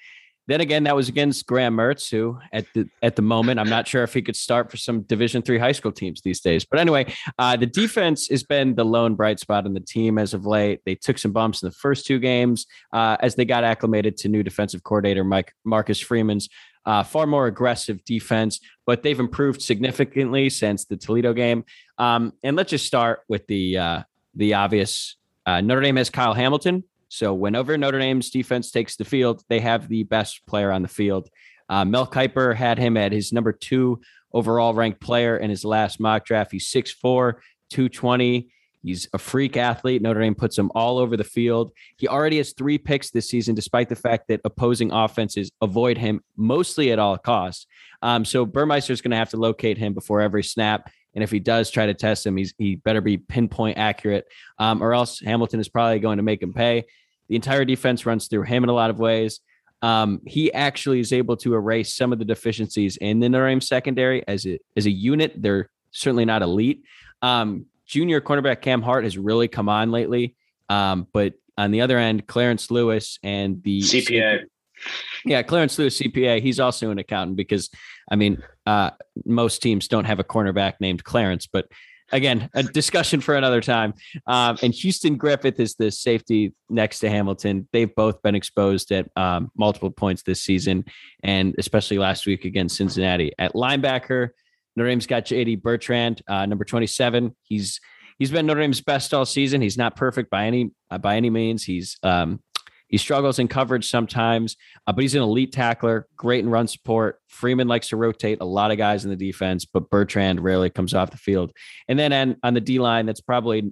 then again, that was against Graham Mertz, who at the at the moment, I'm not sure if he could start for some Division three high school teams these days. But anyway, uh, the defense has been the lone bright spot in the team as of late. They took some bumps in the first two games uh, as they got acclimated to new defensive coordinator Mike Marcus Freeman's uh, far more aggressive defense, but they've improved significantly since the Toledo game. Um, and let's just start with the uh, the obvious. Uh, Notre Dame has Kyle Hamilton, so whenever Notre Dame's defense takes the field, they have the best player on the field. Uh, Mel Kiper had him at his number two overall ranked player in his last mock draft. He's 6'4, 220. He's a freak athlete. Notre Dame puts him all over the field. He already has three picks this season, despite the fact that opposing offenses avoid him mostly at all costs. Um, so Burmeister is going to have to locate him before every snap. And if he does try to test him, he's he better be pinpoint accurate, um, or else Hamilton is probably going to make him pay. The entire defense runs through him in a lot of ways. Um, he actually is able to erase some of the deficiencies in the Notre Dame secondary as a as a unit. They're certainly not elite. Um, junior cornerback Cam Hart has really come on lately, um, but on the other end, Clarence Lewis and the CPA. Yeah, Clarence Lewis, CPA. He's also an accountant because, I mean, uh, most teams don't have a cornerback named Clarence, but again, a discussion for another time. Um, and Houston Griffith is the safety next to Hamilton. They've both been exposed at um, multiple points this season, and especially last week against Cincinnati. At linebacker, Notre Dame's got JD Bertrand, uh, number 27. He's he's been Notre Dame's best all season. He's not perfect by any uh, by any means. He's um, he struggles in coverage sometimes, uh, but he's an elite tackler, great in run support. Freeman likes to rotate a lot of guys in the defense, but Bertrand rarely comes off the field. And then on, on the D line, that's probably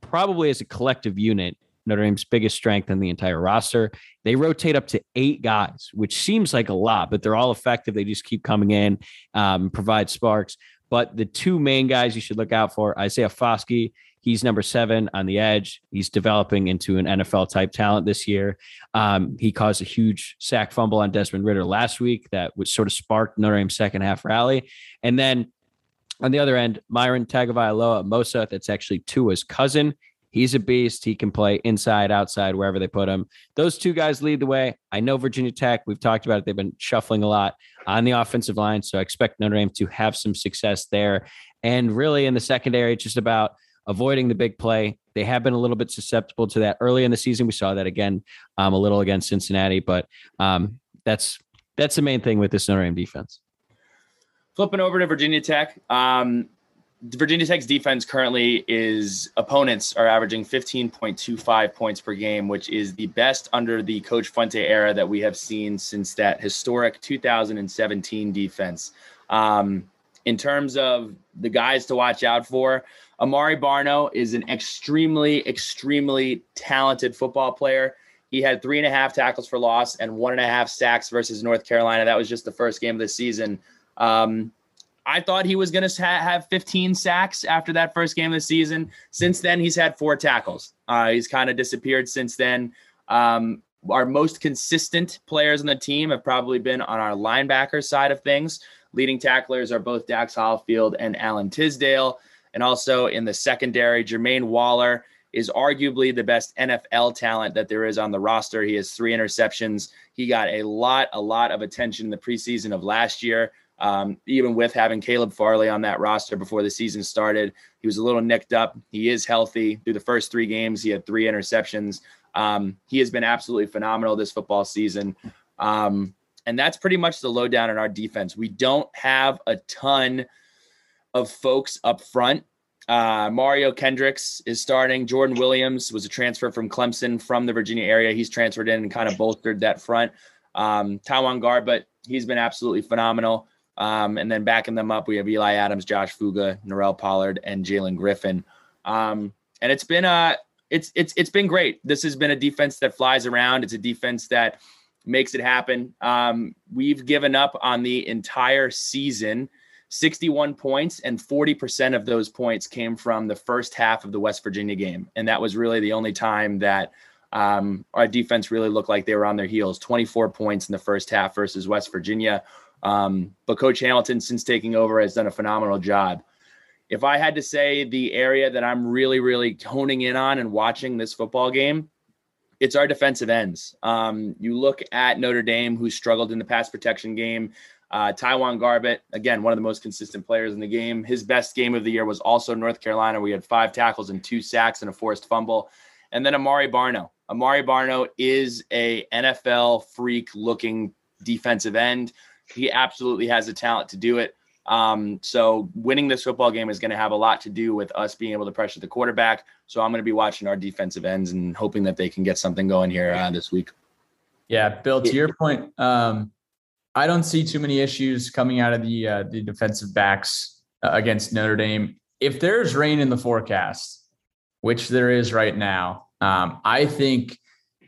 probably as a collective unit, Notre Dame's biggest strength in the entire roster. They rotate up to eight guys, which seems like a lot, but they're all effective. They just keep coming in, um, provide sparks. But the two main guys you should look out for Isaiah Foskey He's number seven on the edge. He's developing into an NFL type talent this year. Um, he caused a huge sack fumble on Desmond Ridder last week that was sort of sparked Notre Dame's second half rally. And then on the other end, Myron Tagovailoa-Amosa, that's actually Tua's cousin. He's a beast. He can play inside, outside, wherever they put him. Those two guys lead the way. I know Virginia Tech, we've talked about it. They've been shuffling a lot on the offensive line. So I expect Notre Dame to have some success there. And really in the secondary, it's just about avoiding the big play. They have been a little bit susceptible to that early in the season. We saw that again um, a little against Cincinnati, but um, that's that's the main thing with this Notre Dame defense. Flipping over to Virginia Tech, um, Virginia Tech's defense currently is opponents are averaging 15.25 points per game, which is the best under the Coach Fuente era that we have seen since that historic 2017 defense. Um, in terms of the guys to watch out for, Amare Barno is an extremely, extremely talented football player. He had three and a half tackles for loss and one and a half sacks versus North Carolina. That was just the first game of the season. Um, I thought he was going to ha- have 15 sacks after that first game of the season. Since then, he's had four tackles. Uh, he's kind of disappeared since then. Um, our most consistent players on the team have probably been on our linebacker side of things. Leading tacklers are both Dax Hollifield and Alan Tisdale. And also in the secondary, Jermaine Waller is arguably the best NFL talent that there is on the roster. He has three interceptions. He got a lot, a lot of attention in the preseason of last year. Um, even with having Caleb Farley on that roster before the season started, he was a little nicked up. He is healthy. Through the first three games, he had three interceptions. Um, he has been absolutely phenomenal this football season. Um, and that's pretty much the lowdown in our defense. We don't have a ton of folks up front. Uh, Mario Kendricks is starting. Jordan Williams was a transfer from Clemson from the Virginia area. He's transferred in and kind of bolstered that front. Um, Taiwan but he's been absolutely phenomenal. Um, and then backing them up, we have Eli Adams, Josh Fuga, Norell Pollard, and Jalen Griffin. Um, and it's been uh, it's it's it's been great. This has been a defense that flies around. It's a defense that makes it happen. Um, we've given up on the entire season 61 points, and 40% of those points came from the first half of the West Virginia game. And that was really the only time that um, our defense really looked like they were on their heels 24 points in the first half versus West Virginia. Um, but Coach Hamilton, since taking over, has done a phenomenal job. If I had to say the area that I'm really, really honing in on and watching this football game, it's our defensive ends. Um, you look at Notre Dame, who struggled in the pass protection game. Uh, TyJuan Garbutt, again, one of the most consistent players in the game. His best game of the year was also North Carolina. We had five tackles and two sacks and a forced fumble. And then Amari Barno. Amari Barno is a NFL freak looking defensive end. He absolutely has the talent to do it. Um, so winning this football game is going to have a lot to do with us being able to pressure the quarterback. So I'm going to be watching our defensive ends and hoping that they can get something going here uh, this week. Yeah, Bill, to your point, um, I don't see too many issues coming out of the uh, the defensive backs uh, against Notre Dame. If there's rain in the forecast, which there is right now, um, I think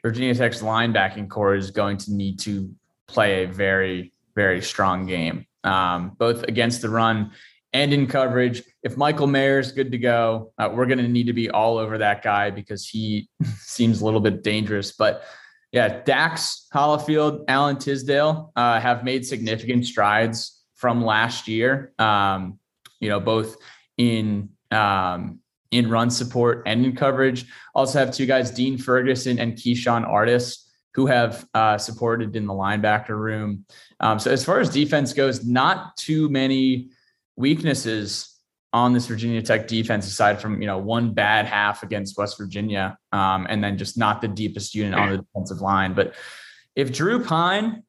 Virginia Tech's linebacking core is going to need to play a very very strong game, um, both against the run and in coverage. If Michael Mayer's good to go, uh, we're going to need to be all over that guy because he seems a little bit dangerous. But yeah, Dax Hollifield, Alan Tisdale uh, have made significant strides from last year. Um, you know, both in um, in run support and in coverage. Also have two guys, Dean Ferguson and Keshon Artis, who have uh, supported in the linebacker room. Um, so as far as defense goes, not too many weaknesses on this Virginia Tech defense, aside from you know one bad half against West Virginia, um, and then just not the deepest unit on the defensive line. But if Drew Pyne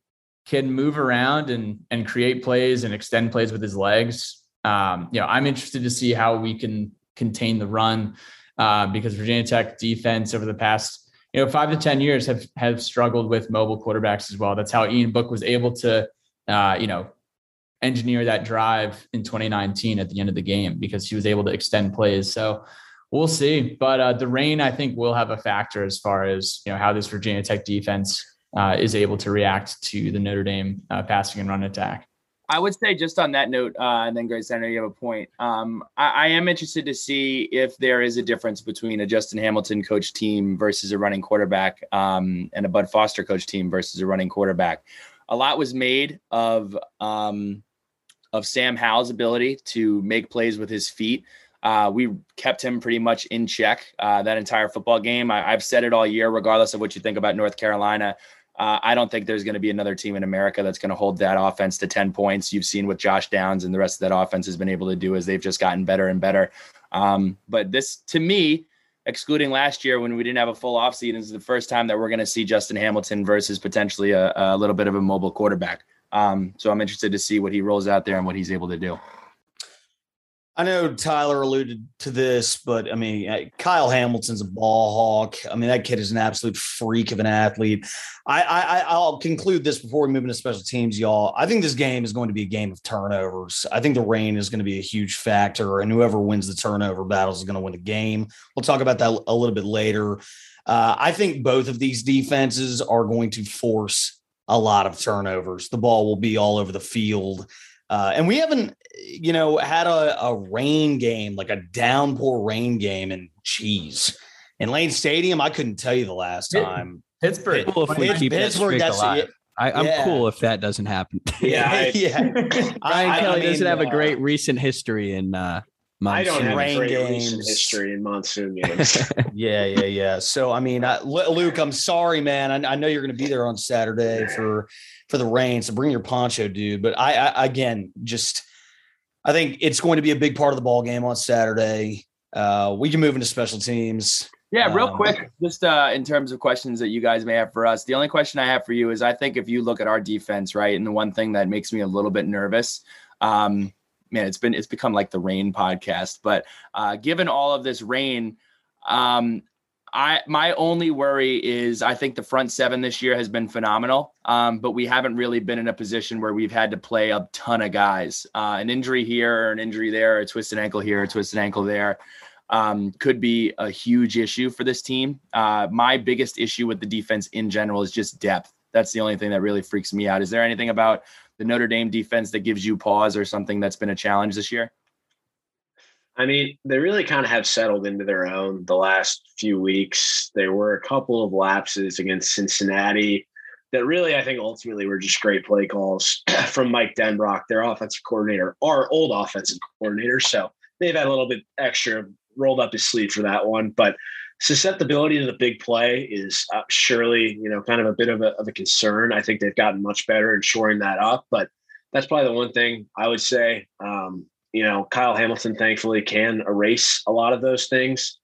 can move around and and create plays and extend plays with his legs, um, you know, I'm interested to see how we can contain the run uh, because Virginia Tech defense over the past you know five to ten years have have struggled with mobile quarterbacks as well. That's how Ian Book was able to uh, you know engineer that drive in 2019 at the end of the game because he was able to extend plays. So we'll see. But uh, the rain, I think, will have a factor as far as you know how this Virginia Tech defense uh, is able to react to the Notre Dame uh, passing and run attack. I would say just on that note, uh, and then Grace, I know you have a point. Um, I, I, am interested to see if there is a difference between a Justin Hamilton coach team versus a running quarterback, um, and a Bud Foster coach team versus a running quarterback. A lot was made of um, of Sam Howell's ability to make plays with his feet. Uh, we kept him pretty much in check uh, that entire football game. I, have said it all year, regardless of what you think about North Carolina. Uh, I don't think there's going to be another team in America that's going to hold that offense to 10 points. You've seen what Josh Downs and the rest of that offense has been able to do as they've just gotten better and better. Um, but this, to me, excluding last year when we didn't have a full offseason, is the first time that we're going to see Justin Hamilton versus potentially a, a little bit of a mobile quarterback. Um, so I'm interested to see what he rolls out there and what he's able to do. I know Tyler alluded to this, but I mean, Kyle Hamilton's a ball hawk. I mean, that kid is an absolute freak of an athlete. I, I I'll conclude this before we move into special teams, y'all. I think this game is going to be a game of turnovers. I think the rain is going to be a huge factor, and whoever wins the turnover battles is going to win the game. We'll talk about that a little bit later. Uh, I think both of these defenses are going to force a lot of turnovers. The ball will be all over the field. Uh, and we haven't, you know, had a, a rain game, like a downpour rain game and cheese. In Lane Stadium, I couldn't tell you the last time. Pittsburgh. Cool if we keep Pittsburgh, that's alive. I, am yeah. cool if that doesn't happen. Yeah, I, yeah. Brian I, Kelly mean, doesn't have a great recent history in uh, Monsoon. I don't have rain great games. history in monsoon games. yeah, yeah, yeah. So I mean, I, Luke, I'm sorry, man. I, I know you're going to be there on Saturday for for the rain, so bring your poncho, dude. But I, I again, just I think it's going to be a big part of the ball game on Saturday. Uh, we can move into special teams. Yeah, real um, quick, just uh, in terms of questions that you guys may have for us. The only question I have for you is I think if you look at our defense, right, and the one thing that makes me a little bit nervous, um, man, it's been it's become like the rain podcast. But uh, given all of this rain, um, I my only worry is I think the front seven this year has been phenomenal, um, but we haven't really been in a position where we've had to play a ton of guys. Uh, an injury here, an injury there, a twisted ankle here, a twisted ankle there. Um, could be a huge issue for this team. Uh, my biggest issue with the defense in general is just depth. That's the only thing that really freaks me out. Is there anything about the Notre Dame defense that gives you pause or something that's been a challenge this year? I mean, they really kind of have settled into their own the last few weeks. There were a couple of lapses against Cincinnati that really, I think, ultimately were just great play calls from Mike Denbrock, their offensive coordinator, our old offensive coordinator. So they've had a little bit extra rolled up his sleeve for that one. But susceptibility to the big play is uh, surely, you know, kind of a bit of a, of a concern. I think they've gotten much better in shoring that up, but that's probably the one thing I would say. Um, you know, Kyle Hamilton thankfully can erase a lot of those things.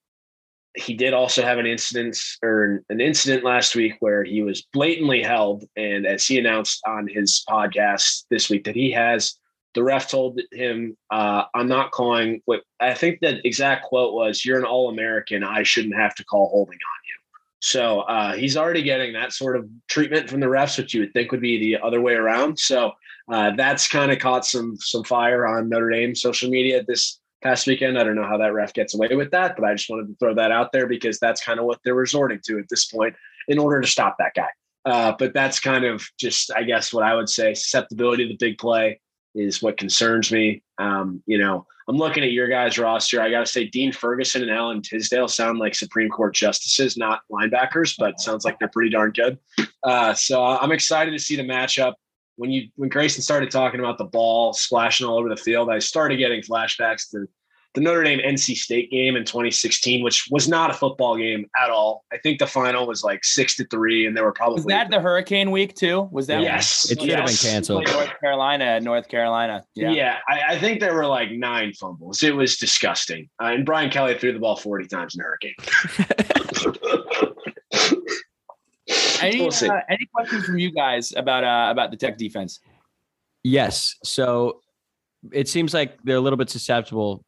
He did also have an incident or an incident last week where he was blatantly held. And as he announced on his podcast this week, that he has the ref told him, uh, I'm not calling what I think the exact quote was, You're an All American. I shouldn't have to call holding on you. So uh, he's already getting that sort of treatment from the refs, which you would think would be the other way around. So uh, that's kind of caught some some fire on Notre Dame social media this past weekend. I don't know how that ref gets away with that, but I just wanted to throw that out there because that's kind of what they're resorting to at this point in order to stop that guy. Uh, but that's kind of just, I guess, what I would say susceptibility to the big play is what concerns me. Um, you know, I'm looking at your guys' roster. I got to say, Dean Ferguson and Alan Tisdale sound like Supreme Court justices, not linebackers, but sounds like they're pretty darn good. Uh, so I'm excited to see the matchup when you when Grayson started talking about the ball splashing all over the field, I started getting flashbacks to the Notre Dame NC State game in 2016, which was not a football game at all. I think the final was like six to three, and there were probably was that the hurricane week too? Was that yes? It should yes. have been canceled. North Carolina, North Carolina. Yeah, yeah I, I, think there were like nine fumbles. It was disgusting, uh, and Brian Kelly threw the ball 40 times in a hurricane. any we'll uh, any questions from you guys about uh, about the Tech defense? Yes. So it seems like they're a little bit susceptible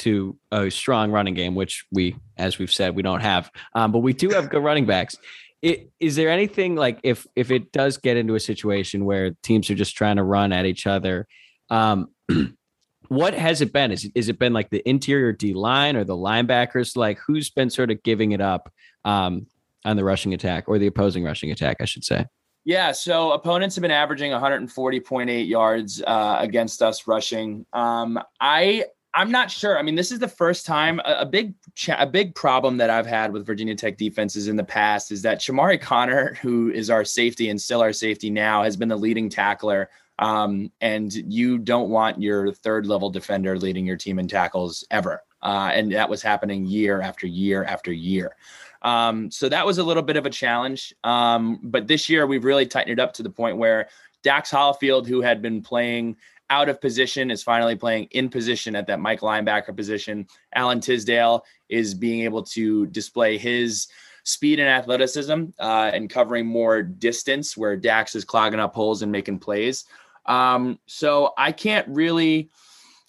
to a strong running game, which we, as we've said, we don't have. Um, but we do have good running backs. It, is there anything like if if it does get into a situation where teams are just trying to run at each other, um, what has it been? Is is it been like the interior D line or the linebackers? Like who's been sort of giving it up um, on the rushing attack or the opposing rushing attack, I should say. Yeah, so opponents have been averaging 140.8 yards uh, against us rushing. Um, I I'm not sure. I mean, this is the first time a, a big cha- a big problem that I've had with Virginia Tech defenses in the past is that Chamarri Conner, who is our safety and still our safety now, has been the leading tackler. Um, and you don't want your third level defender leading your team in tackles ever. Uh, and that was happening year after year after year. Um, so that was a little bit of a challenge. Um, but this year we've really tightened it up to the point where Dax Hollifield, who had been playing out of position, is finally playing in position at that Mike linebacker position. Alan Tisdale is being able to display his speed and athleticism uh, and covering more distance where Dax is clogging up holes and making plays. Um, so I can't really,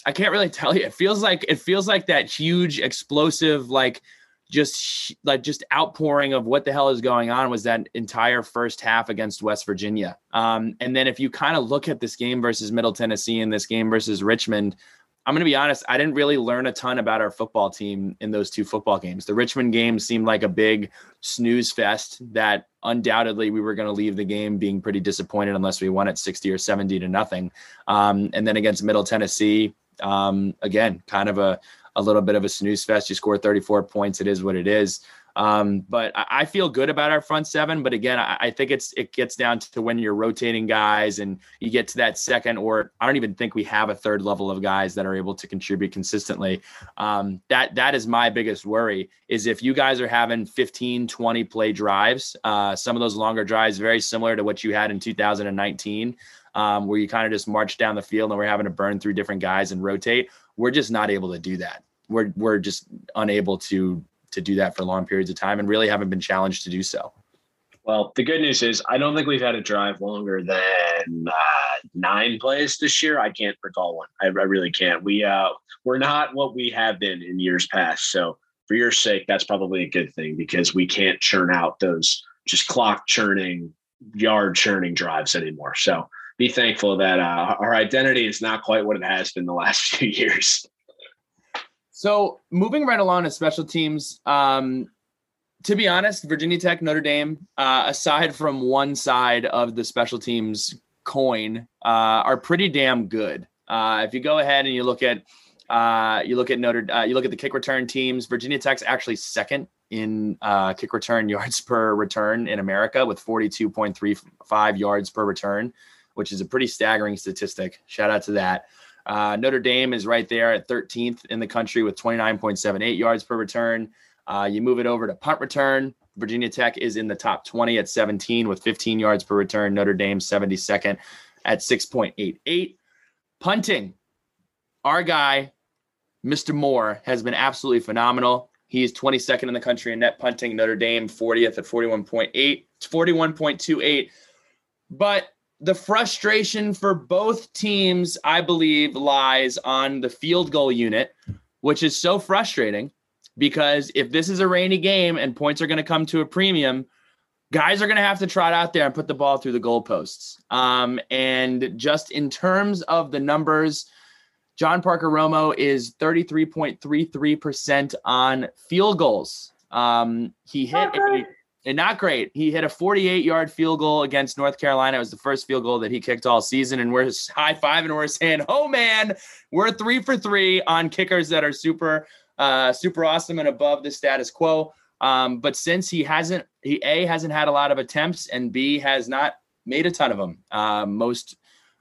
I can't really tell you. It feels like it feels like that huge explosive like just like just outpouring of what the hell is going on was that entire first half against West Virginia. Um, and then if you kind of look at this game versus Middle Tennessee and this game versus Richmond, I'm going to be honest, I didn't really learn a ton about our football team in those two football games. The Richmond game seemed like a big snooze fest that undoubtedly we were going to leave the game being pretty disappointed unless we won at 60 or 70 to nothing. Um, and then against Middle Tennessee, um, again, kind of a a little bit of a snooze fest. You score 34 points. It is what it is. Um, but I, feel good about our front seven. But again, I, I, think it's it gets down to when you're rotating guys and you get to that second, or I don't even think we have a third level of guys that are able to contribute consistently. Um, that that is my biggest worry is if you guys are having 15, 20 play drives, uh, some of those longer drives, very similar to what you had in 2019. Um, where you kind of just march down the field and we're having to burn through different guys and rotate we're just not able to do that. We're we're just unable to to do that for long periods of time and really haven't been challenged to do so. Well, the good news is I don't think we've had a drive longer than uh, nine plays this year. I can't recall one. I, I really can't. We uh, we're not what we have been in years past. So for your sake, that's probably a good thing because we can't churn out those just clock churning, yard churning drives anymore. So be thankful that uh, our identity is not quite what it has been the last few years. So moving right along to special teams, um, to be honest, Virginia Tech, Notre Dame, uh, aside from one side of the special teams coin, uh, are pretty damn good. Uh, if you go ahead and you look at uh, you look at Notre, uh, you look at the kick return teams. Virginia Tech's actually second in uh, kick return yards per return in America with 42.35 yards per return which is a pretty staggering statistic. Shout out to that. Uh, Notre Dame is right there at 13th in the country with 29.78 yards per return. Uh, you move it over to punt return. Virginia Tech is in the top 20 at 17 with 15 yards per return. Notre Dame 72nd at 6.88. Punting, our guy, Mr. Moore, has been absolutely phenomenal. He is 22nd in the country in net punting. Notre Dame 40th at 41.8, 41.28. But the frustration for both teams, I believe, lies on the field goal unit, which is so frustrating because if this is a rainy game and points are going to come to a premium, guys are going to have to trot out there and put the ball through the goalposts. Um, and just in terms of the numbers, John Parker Romo is 33.33% on field goals. Um, he hit a, and not great. He hit a 48 yard field goal against North Carolina. It was the first field goal that he kicked all season. And we're high five and we're saying, oh man, we're three for three on kickers that are super, uh, super awesome and above the status quo. Um, but since he hasn't, he A hasn't had a lot of attempts and B has not made a ton of them. Uh, most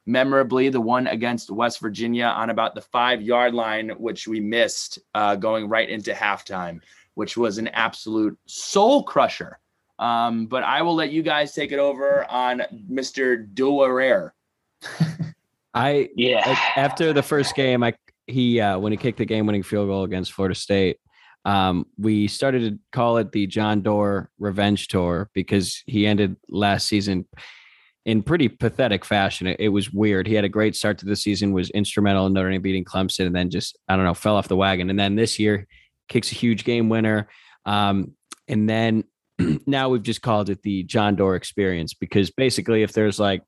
memorably, the one against West Virginia on about the five yard line, which we missed uh, going right into halftime, which was an absolute soul crusher. Um, but I will let you guys take it over on Mr. Doerr. I Yeah. after the first game, I he uh, when he kicked the game-winning field goal against Florida State, um, we started to call it the John Doerr Revenge Tour because he ended last season in pretty pathetic fashion. It, it was weird. He had a great start to the season, was instrumental in Notre Dame beating Clemson, and then just I don't know fell off the wagon. And then this year kicks a huge game winner, um, and then now we've just called it the John Doerr experience because basically, if there's like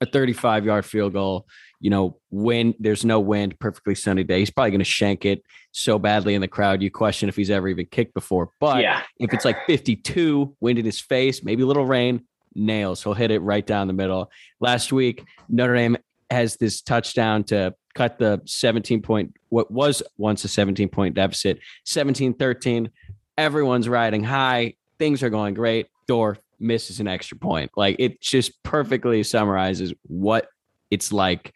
a 35 yard field goal, you know, wind, there's no wind, perfectly sunny day, he's probably going to shank it so badly in the crowd. You question if he's ever even kicked before. But Yeah. if it's like 52, wind in his face, maybe a little rain, nails, he'll hit it right down the middle. Last week, Notre Dame has this touchdown to cut the 17 point, what was once a 17 point deficit, 17 13. Everyone's riding high. Things are going great. Doerr misses an extra point. Like it just perfectly summarizes what it's like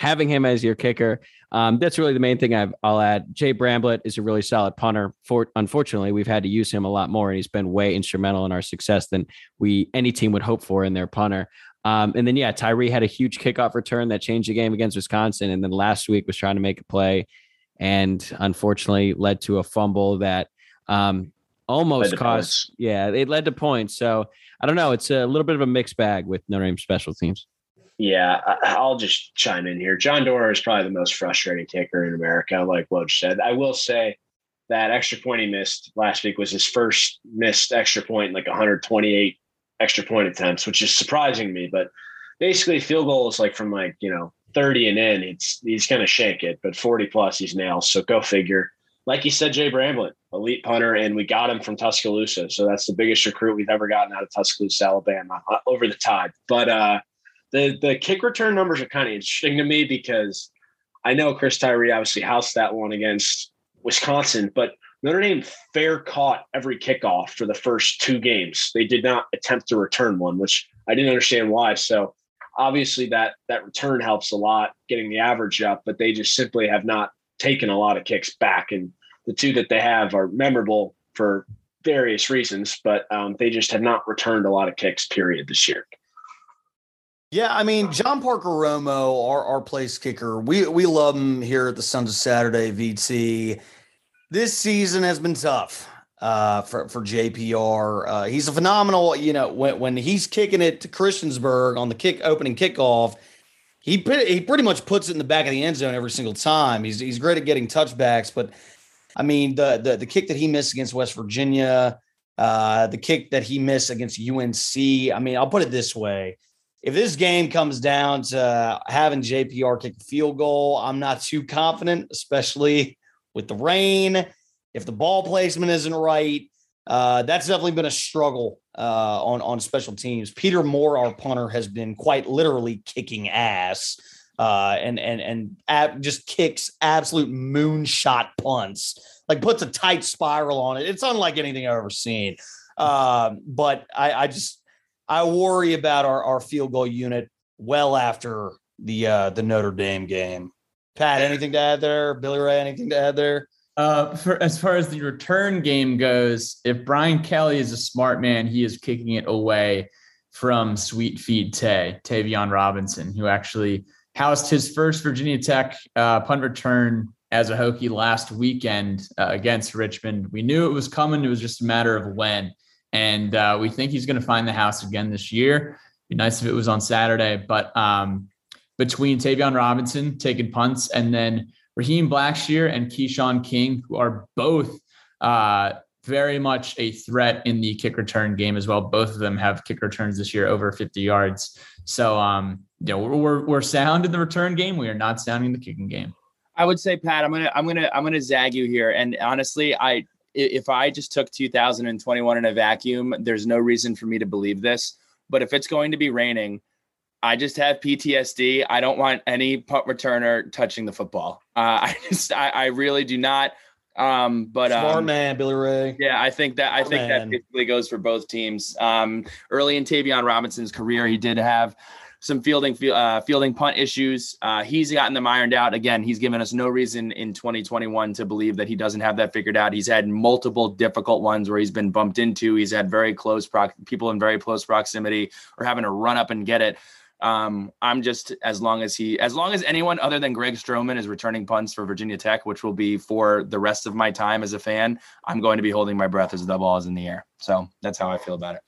having him as your kicker. Um, that's really the main thing I've, I'll add. Jay Bramblett is a really solid punter. For unfortunately, we've had to use him a lot more, and he's been way instrumental in our success than we any team would hope for in their punter. Um, and then yeah, Tyree had a huge kickoff return that changed the game against Wisconsin, and then last week was trying to make a play, and unfortunately led to a fumble that um, almost cost. Yeah, it led to points. So I don't know. It's a little bit of a mixed bag with Notre Dame special teams. Yeah, I'll just chime in here. John Doerr is probably the most frustrating kicker in America, like Woj said. I will say that extra point he missed last week was his first missed extra point in like 128 extra point attempts, which is surprising to me. But basically, field goals like from like you know 30 and in, it's he's gonna shank it, but 40 plus he's nails. So go figure. Like you said, Jay Bramblett, elite punter, and we got him from Tuscaloosa. So that's the biggest recruit we've ever gotten out of Tuscaloosa, Alabama, uh, over the tide. But uh, the the kick return numbers are kind of interesting to me because I know Chris Tyree obviously housed that one against Wisconsin, but Notre Dame fair caught every kickoff for the first two games. They did not attempt to return one, which I didn't understand why. So obviously that that return helps a lot getting the average up, but they just simply have not taken a lot of kicks back. And the two that they have are memorable for various reasons, but um, they just have not returned a lot of kicks, period, this year. Yeah, I mean, John Parker Romo, our, our place kicker, we we love him here at the Sons of Saturday VT. This season has been tough uh, for for JPR. Uh, he's a phenomenal. You know, when when he's kicking it to Christiansburg on the kick opening kickoff, he he pretty much puts it in the back of the end zone every single time. He's he's great at getting touchbacks, but I mean the the the kick that he missed against West Virginia, uh, the kick that he missed against UNC. I mean, I'll put it this way if this game comes down to having JPR kick a field goal, I'm not too confident, especially with the rain. If the ball placement isn't right, uh, that's definitely been a struggle uh, on on special teams. Peter Moore, our punter, has been quite literally kicking ass uh, and and and ab- just kicks absolute moonshot punts, like puts a tight spiral on it. It's unlike anything I've ever seen. Um, but I, I just I worry about our, our field goal unit well after the uh, the Notre Dame game. Pat, anything to add there? Billy Ray, anything to add there? Uh, for as far as the return game goes, if Brian Kelly is a smart man, he is kicking it away from Sweet Feed Tay, Tayvion Robinson, who actually housed his first Virginia Tech uh, punt return as a Hokie last weekend uh, against Richmond. We knew it was coming. It was just a matter of when. And uh, we think he's going to find the house again this year. Be nice if it was on Saturday. But um, between Tayvion Robinson taking punts and then Raheem Blackshear and Keshawn King, who are both uh, very much a threat in the kick return game as well. Both of them have kick returns this year over 50 yards. So, um, you know, we're, we're sound in the return game. We are not sounding the kicking game. I would say, Pat, I'm gonna, I'm gonna, I'm gonna zag you here. And honestly, I, if I just took 2021 in a vacuum, there's no reason for me to believe this. But if it's going to be raining, I just have PTSD. I don't want any punt returner touching the football. Uh, I just, I, I, really do not. Um, but smart um, man, Billy Ray. Yeah, I think that I think man. that basically goes for both teams. Um, early in Tayvion Robinson's career, he did have some fielding uh, fielding punt issues. Uh, he's gotten them ironed out. Again, he's given us no reason in 2021 to believe that he doesn't have that figured out. He's had multiple difficult ones where he's been bumped into. He's had very close pro- people in very close proximity or having to run up and get it. Um, I'm just as long as he, as long as anyone other than Greg Stroman is returning punts for Virginia Tech, which will be for the rest of my time as a fan, I'm going to be holding my breath as the ball is in the air. So that's how I feel about it.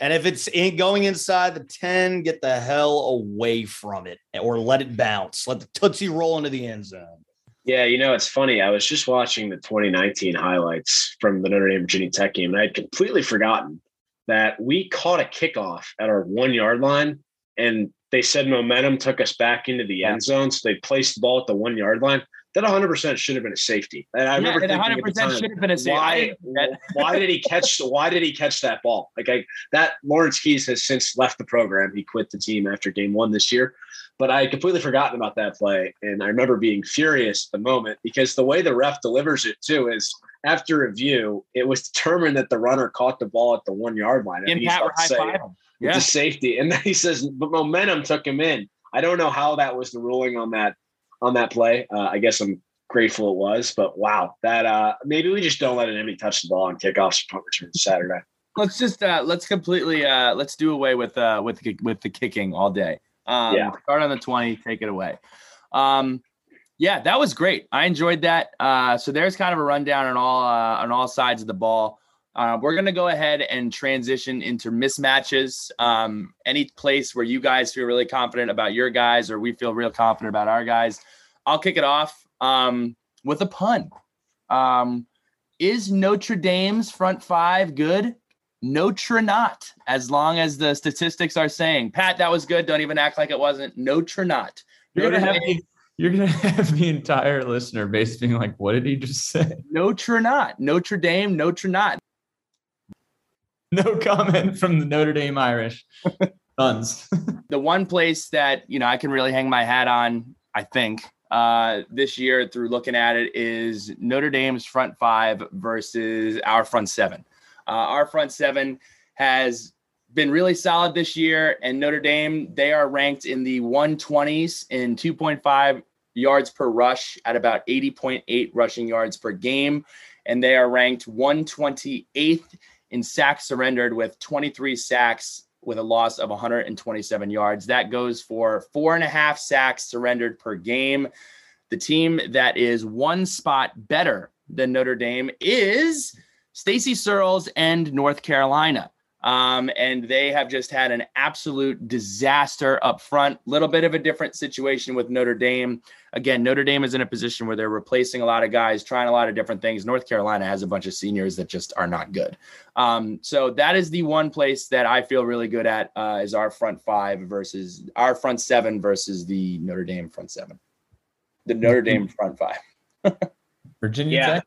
And if it's in, going inside the 10, get the hell away from it or let it bounce. Let the Tootsie roll into the end zone. Yeah, you know, it's funny. I was just watching the 2019 highlights from the Notre Dame Virginia Tech game, and I had completely forgotten that we caught a kickoff at our one yard line and they said momentum took us back into the end zone. So they placed the ball at the one yard line. That 100% should have been a safety. And I yeah, remember thinking 100% time, should have been a safety. Why, why did he catch? Why did he catch that ball? Like I, that Lawrence Keys has since left the program. He quit the team after game one this year. But I had completely forgotten about that play, and I remember being furious at the moment because the way the ref delivers it too is after review, it was determined that the runner caught the ball at the one yard line. And Pat were high five yeah. the safety. And then he says, but momentum took him in. I don't know how that was the ruling on that on that play. Uh, I guess I'm grateful it was, but wow, that uh, maybe we just don't let an enemy touch the ball on kickoffs or punt returns Saturday. Let's just uh, let's completely uh, let's do away with uh, with the, with the kicking all day. Um, yeah. Start on the twenty, take it away. Um, yeah, that was great. I enjoyed that. Uh, so there's kind of a rundown on all uh, on all sides of the ball. Uh, we're going to go ahead and transition into mismatches. Um, any place where you guys feel really confident about your guys, or we feel real confident about our guys. I'll kick it off um, with a pun. Um, is Notre Dame's front five good? Notre not, as long as the statistics are saying. Pat, that was good. Don't even act like it wasn't. Notre not. You're gonna have you're gonna have the entire listener base being like, "What did he just say?" Notre not. Notre Dame. Notre not. no comment from the Notre Dame Irish Suns. the one place that you know I can really hang my hat on, I think, uh, this year through looking at it is Notre Dame's front five versus our front seven. Uh, our front seven has been really solid this year, and Notre Dame they are ranked in the 120s in 2.5 yards per rush at about 80.8 rushing yards per game, and they are ranked 128th in sacks surrendered with 23 sacks with a loss of 127 yards. That goes for four and a half sacks surrendered per game. The team that is one spot better than Notre Dame is Stacy Searels and North Carolina. Um, and they have just had an absolute disaster up front. Little bit of a different situation with Notre Dame. Again, Notre Dame is in a position where they're replacing a lot of guys, trying a lot of different things. North Carolina has a bunch of seniors that just are not good. Um, so that is the one place that I feel really good at uh, is our front five versus our front seven versus the Notre Dame front seven, the Notre Dame front five. Virginia yeah. Tech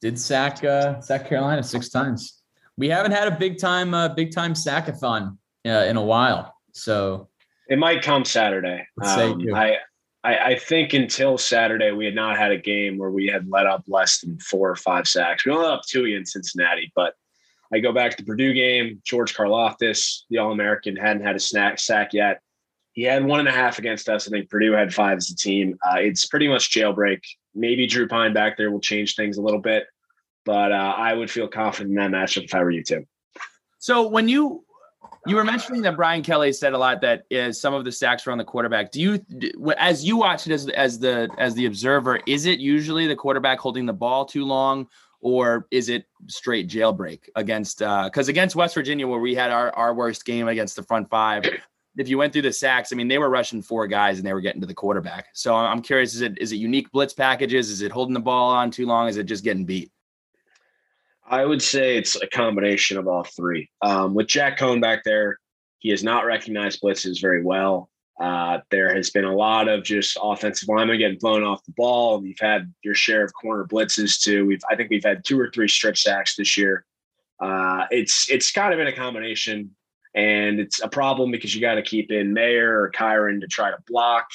did sack uh, sack Carolina six times we haven't had a big time uh, big time sackathon uh, in a while. So it might come Saturday. Um, I, I I think until Saturday we had not had a game where we had let up less than four or five sacks. We only let up two in Cincinnati, but I go back to the Purdue game. George Karlaftis, the All American, hadn't had a snack sack yet. he had one and a half against us. I think Purdue had five as a team. Uh, it's pretty much jailbreak. Maybe Drew Pyne back there will change things a little bit, but uh, I would feel confident in that matchup if I were you too. So when you you were mentioning that Brian Kelly said a lot that is some of the sacks were on the quarterback. Do you, as you watch it as as the as the observer, is it usually the quarterback holding the ball too long, or is it straight jailbreak against? Because uh, against West Virginia, where we had our our worst game against the front five, if you went through the sacks, I mean, they were rushing four guys and they were getting to the quarterback. So I'm curious: is it is it unique blitz packages? Is it holding the ball on too long? Is it just getting beat? I would say it's a combination of all three. Um, with Jack Coan back there, he has not recognized blitzes very well. Uh, there has been a lot of just offensive linemen getting blown off the ball. You've had your share of corner blitzes too. We've I think we've had two or three strip sacks this year. Uh, it's it's kind of been a combination, and it's a problem because you got to keep in Mayer or Kyren to try to block,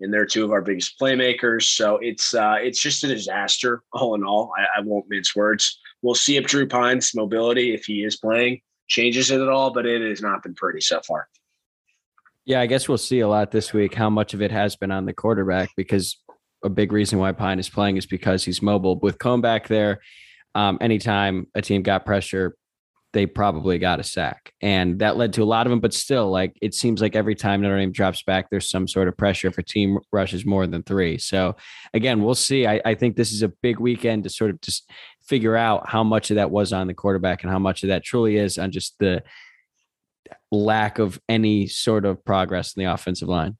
and they're two of our biggest playmakers. So it's uh, it's just a disaster all in all. I, I won't mince words. We'll see if Drew Pyne's mobility, if he is playing, changes it at all, but it has not been pretty so far. Yeah, I guess we'll see a lot this week how much of it has been on the quarterback because a big reason why Pyne is playing is because he's mobile. With Coan back there, um, anytime a team got pressure, they probably got a sack. And that led to a lot of them, but still, like it seems like every time Notre Dame drops back, there's some sort of pressure if a team rushes more than three. So again, we'll see. I, I think this is a big weekend to sort of just figure out how much of that was on the quarterback and how much of that truly is on just the lack of any sort of progress in the offensive line.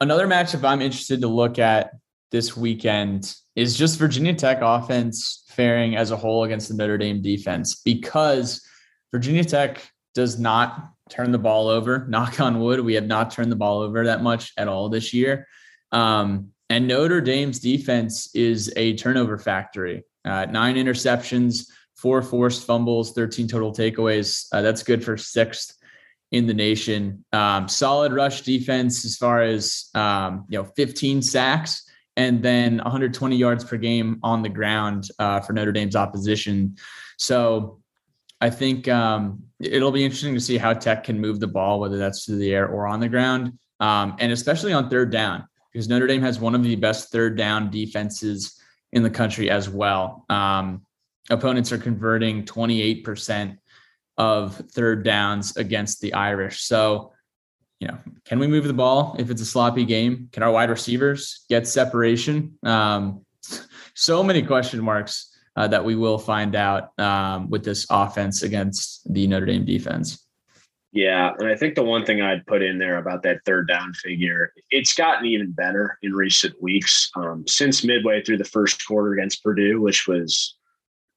Another matchup I'm interested to look at this weekend is just Virginia Tech offense faring as a whole against the Notre Dame defense because Virginia Tech does not turn the ball over. Knock on wood, we have not turned the ball over that much at all this year. Um, and Notre Dame's defense is a turnover factory. Uh, nine interceptions, four forced fumbles, 13 total takeaways. Uh, that's good for sixth in the nation. Um, solid rush defense as far as um, you know, 15 sacks and then 120 yards per game on the ground uh, for Notre Dame's opposition. So I think um, it'll be interesting to see how Tech can move the ball, whether that's through the air or on the ground, um, and especially on third down because Notre Dame has one of the best third down defenses in the country as well. Um, opponents are converting 28% of third downs against the Irish. So, you know, can we move the ball if it's a sloppy game? Can our wide receivers get separation? Um, so many question marks uh, that we will find out um, with this offense against the Notre Dame defense. Yeah, and I think the one thing I'd put in there about that third down figure, it's gotten even better in recent weeks. Um, since midway through the first quarter against Purdue, which was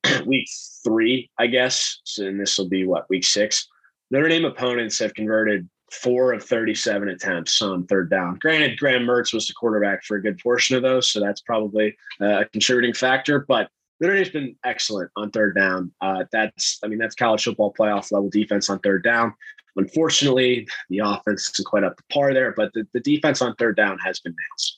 week three, I guess, so, and this will be what week six. Notre Dame opponents have converted four of 37 attempts on third down. Granted, Graham Mertz was the quarterback for a good portion of those, so that's probably a contributing factor. But Notre Dame's been excellent on third down. Uh, that's, I mean, that's college football playoff level defense on third down. Unfortunately, the offense isn't quite up to par there, but the, the defense on third down has been nails.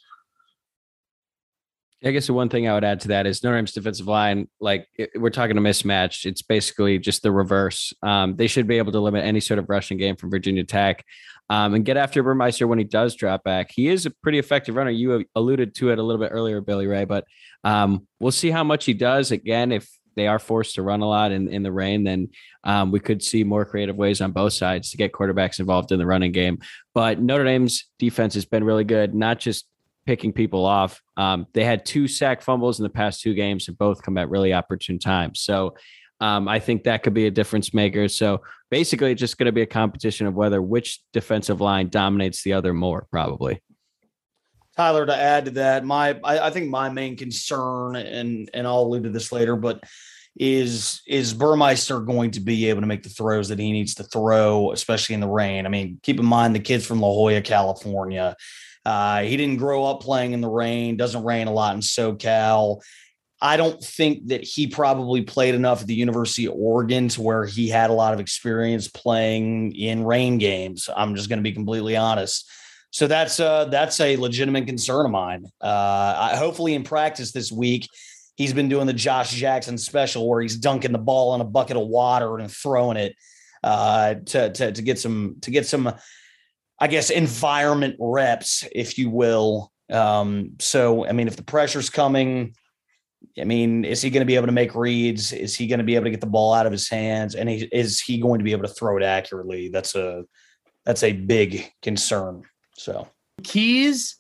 I guess the one thing I would add to that is Notre Dame's defensive line, like it, we're talking a mismatch. It's basically just the reverse. Um, they should be able to limit any sort of rushing game from Virginia Tech um, and get after Burmeister when he does drop back. He is a pretty effective runner. You alluded to it a little bit earlier, Billy Ray, but um, we'll see how much he does. Again, if they are forced to run a lot in, in the rain, then um, we could see more creative ways on both sides to get quarterbacks involved in the running game. But Notre Dame's defense has been really good, not just picking people off. Um, they had two sack fumbles in the past two games and both come at really opportune times. So um, I think that could be a difference maker. So basically, it's just going to be a competition of whether which defensive line dominates the other more, probably. Tyler, to add to that, my I, I, think my main concern, and and I'll allude to this later, but is is Burmeister going to be able to make the throws that he needs to throw, especially in the rain? I mean, keep in mind the kid's from La Jolla, California. Uh, he didn't grow up playing in the rain. Doesn't rain a lot in SoCal. I don't think that he probably played enough at the University of Oregon to where he had a lot of experience playing in rain games. I'm just going to be completely honest. So that's uh that's a legitimate concern of mine. Uh, I, hopefully in practice this week, he's been doing the Josh Jackson special where he's dunking the ball in a bucket of water and throwing it uh, to, to to get some to get some I guess, environment reps, if you will. Um, so, I mean, if the pressure's coming, I mean, is he going to be able to make reads? Is he going to be able to get the ball out of his hands? And he, is he going to be able to throw it accurately? That's a that's a big concern. So keys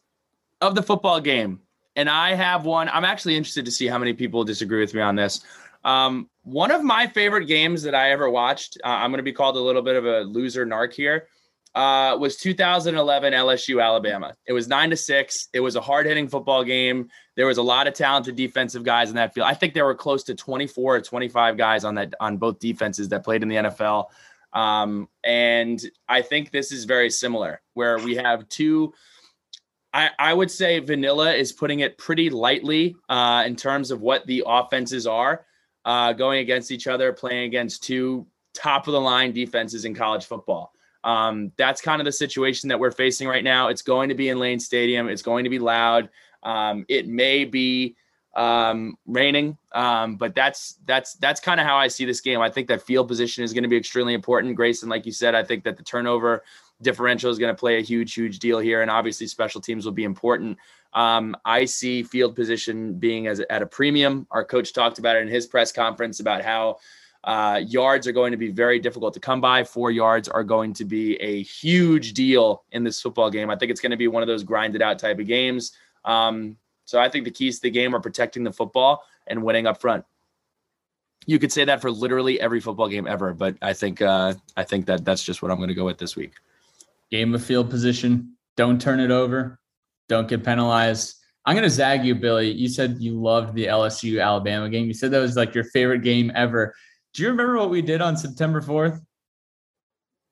of the football game, and I have one. I'm actually interested to see how many people disagree with me on this. Um, one of my favorite games that I ever watched. Uh, I'm going to be called a little bit of a loser narc here uh, was 2011 LSU Alabama. It was nine to six. It was a hard hitting football game. There was a lot of talented defensive guys in that field. I think there were close to 24 or 25 guys on that on both defenses that played in the NFL. Um, and I think this is very similar, where we have two. I, I would say Vanilla is putting it pretty lightly uh, in terms of what the offenses are uh, going against each other, playing against two top of the line defenses in college football. Um, that's kind of the situation that we're facing right now. It's going to be in Lane Stadium. It's going to be loud. Um, it may be um, raining, um, but that's that's that's kind of how I see this game. I think that field position is going to be extremely important. Grayson, like you said, I think that the turnover differential is going to play a huge, huge deal here, and obviously special teams will be important. Um, I see field position being as at a premium. Our coach talked about it in his press conference about how uh, yards are going to be very difficult to come by. Four yards are going to be a huge deal in this football game. I think it's going to be one of those grinded out type of games. Um, so I think the keys to the game are protecting the football and winning up front. You could say that for literally every football game ever, but I think uh, I think that that's just what I'm going to go with this week. Game of field position. Don't turn it over. Don't get penalized. I'm going to zag you, Billy. You said you loved the LSU Alabama game. You said that was like your favorite game ever. Do you remember what we did on September 4th?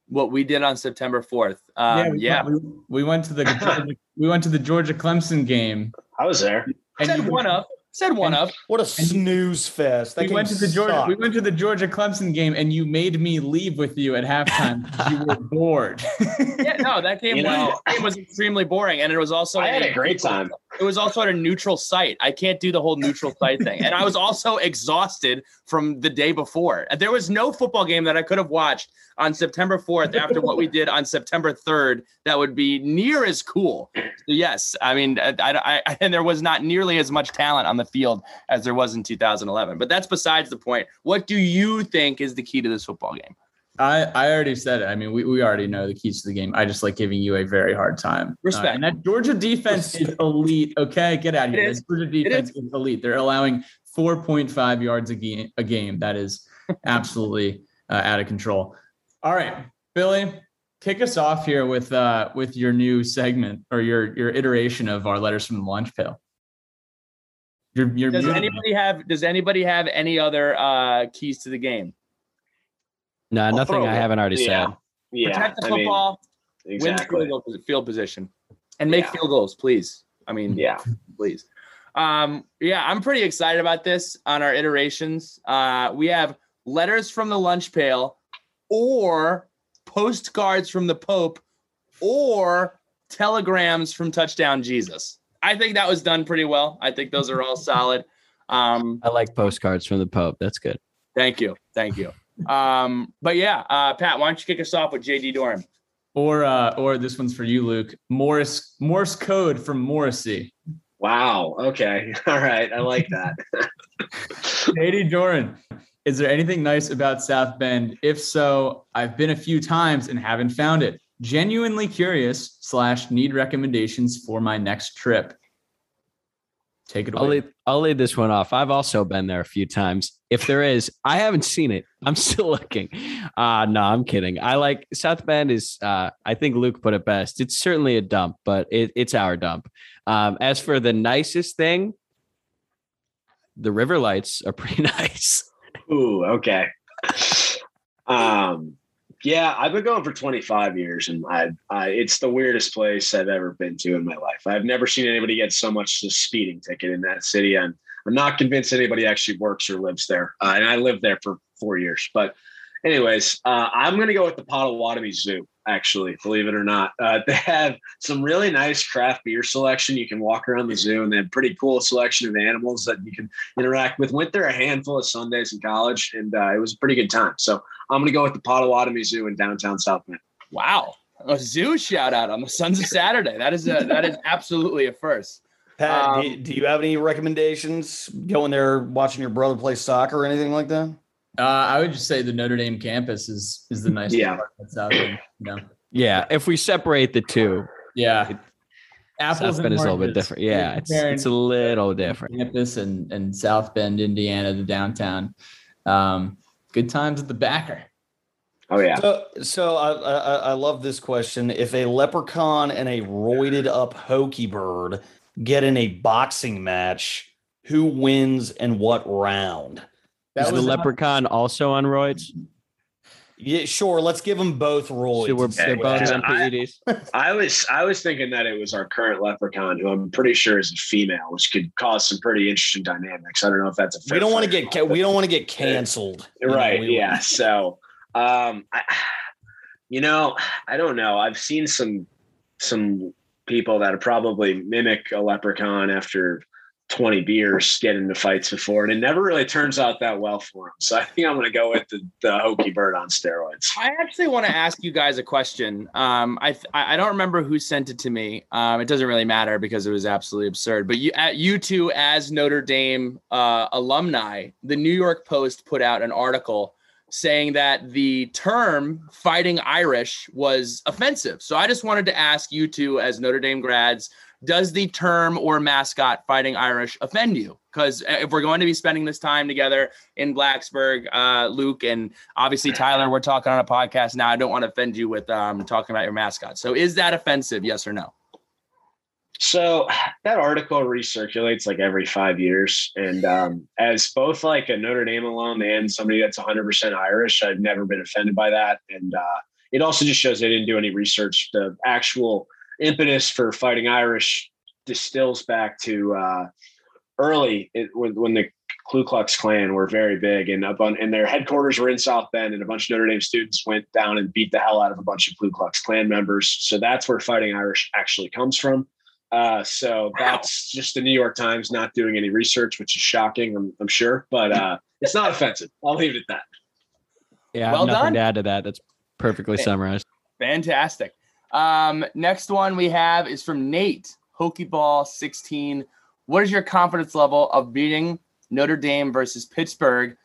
What we did on September 4th. Um, yeah. We, yeah. We, we, went to the we went to the Georgia Clemson game. I was there. And said one up. Said one up. What a snooze fest. That we went to the Georgia sucked. we went to the Georgia Clemson game and you made me leave with you at halftime you were bored. yeah, no, that game, you know, was, game was extremely boring. And it was also I had a, a great time. It was also at a neutral site. I can't do the whole neutral site thing. And I was also exhausted from the day before. There was no football game that I could have watched on September 4th after what we did on September 3rd that would be near as cool. So yes, I mean, I, I, I, and there was not nearly as much talent on the field as there was in 2011. But that's besides the point. What do you think is the key to this football game? I, I already said it. I mean, we, we already know the keys to the game. I just like giving you a very hard time. Respect. Uh, and that Georgia defense Respect. is elite. Okay, get out of here. That Georgia defense is. is elite. They're allowing 4.5 yards a game. A game that is absolutely uh, out of control. All right, Billy, kick us off here with uh, with your new segment or your your iteration of our letters from the lunch pail. You're, you're does anybody have Does anybody have any other uh, keys to the game? No, I'll nothing I haven't already yeah. said. Yeah. Protect the football, I mean, exactly. win field, field position, and make yeah. field goals, please. I mean, yeah, please. Um, yeah, I'm pretty excited about this on our iterations. Uh, we have letters from the lunch pail, or postcards from the Pope, or telegrams from Touchdown Jesus. I think that was done pretty well. I think those are all solid. Um, I like postcards from the Pope. That's good. Thank you. Thank you. Um, but yeah, uh, Pat, why don't you kick us off with JD Doran? Or uh, or this one's for you, Luke. Morse Morse code from Morrissey. Wow. Okay. All right. I like that. JD Doran. Is there anything nice about South Bend? If so, I've been a few times and haven't found it. Genuinely curious slash need recommendations for my next trip. Take it away. I'll lead, I'll lead this one off. I've also been there a few times. If there is, I haven't seen it. I'm still looking. Uh no, I'm kidding. I like South Bend is uh I think Luke put it best. It's certainly a dump, but it, it's our dump. Um, as for the nicest thing, the river lights are pretty nice. Ooh, okay. Um yeah, I've been going for 25 years, and I, I, it's the weirdest place I've ever been to in my life. I've never seen anybody get so much a speeding ticket in that city, and I'm not convinced anybody actually works or lives there. Uh, and I lived there for four years. But, anyways, uh, I'm going to go with the Potawatomi Zoo. Actually, believe it or not, uh, they have some really nice craft beer selection. You can walk around the zoo, and they have pretty cool selection of animals that you can interact with. Went there a handful of Sundays in college, and uh, it was a pretty good time. So I'm going to go with the Potawatomi Zoo in downtown South Bend. Wow. A zoo shout out on the Sons of Saturday. That is a that is absolutely a first. Pat, Um, do, do you have any recommendations? Going there, watching your brother play soccer or anything like that? Uh, I would just say the Notre Dame campus is is the nicest Yeah. part that's out there. You know? Yeah, if we separate the two, Yeah. Apples South Bend is a little bit different. Yeah, it's it's a little different. Campus and, and South Bend, Indiana, the downtown. Um, good times at the backer. Oh yeah. So, so I, I I love this question. If a leprechaun and a roided up hokey bird get in a boxing match, who wins and what round? That Is the was leprechaun also on roids? Yeah, sure. Let's give them both roids. So we're, and see they're both happens. on I- PEDs. I was I was thinking that it was our current leprechaun, who I'm pretty sure is a female, which could cause some pretty interesting dynamics. I don't know if that's a we don't want to get ca- we don't want to get canceled. you know, right we- yeah so um I, you know i don't know i've seen some some people that probably mimic a leprechaun after 20 beers get into fights before and it never really turns out that well for them so i think i'm going to go with the, the hokey bird on steroids I actually want to ask you guys a question. Um, I I don't remember who sent it to me. Um, it doesn't really matter because it was absolutely absurd. But you, you two, as Notre Dame uh, alumni, the New York Post put out an article saying that the term "fighting Irish" was offensive. So I just wanted to ask you two, as Notre Dame grads, does the term or mascot "fighting Irish" offend you? Because if we're going to be spending this time together in Blacksburg, uh, Luke, and obviously Tyler, we're talking on a podcast now. I don't want to offend you with um, talking about your mascot. So is that offensive? Yes or no? So that article recirculates like every five years. And um, as both like a Notre Dame alum and somebody that's 100% Irish, I've never been offended by that. And uh, it also just shows they didn't do any research. The actual impetus for fighting Irish distills back to uh, early it, when, when the Ku Klux Klan were very big and up on, and their headquarters were in South Bend and a bunch of Notre Dame students went down and beat the hell out of a bunch of Ku Klux Klan members. So that's where fighting Irish actually comes from. Uh, so that's just the New York Times not doing any research, which is shocking, I'm, I'm sure, but uh, it's not offensive. I'll leave it at that. Yeah, Well well nothing done. to add to that. That's perfectly summarized. Fantastic. Um, next one we have is from Nate, Hokeball 16. What is your confidence level of beating Notre Dame versus Pittsburgh?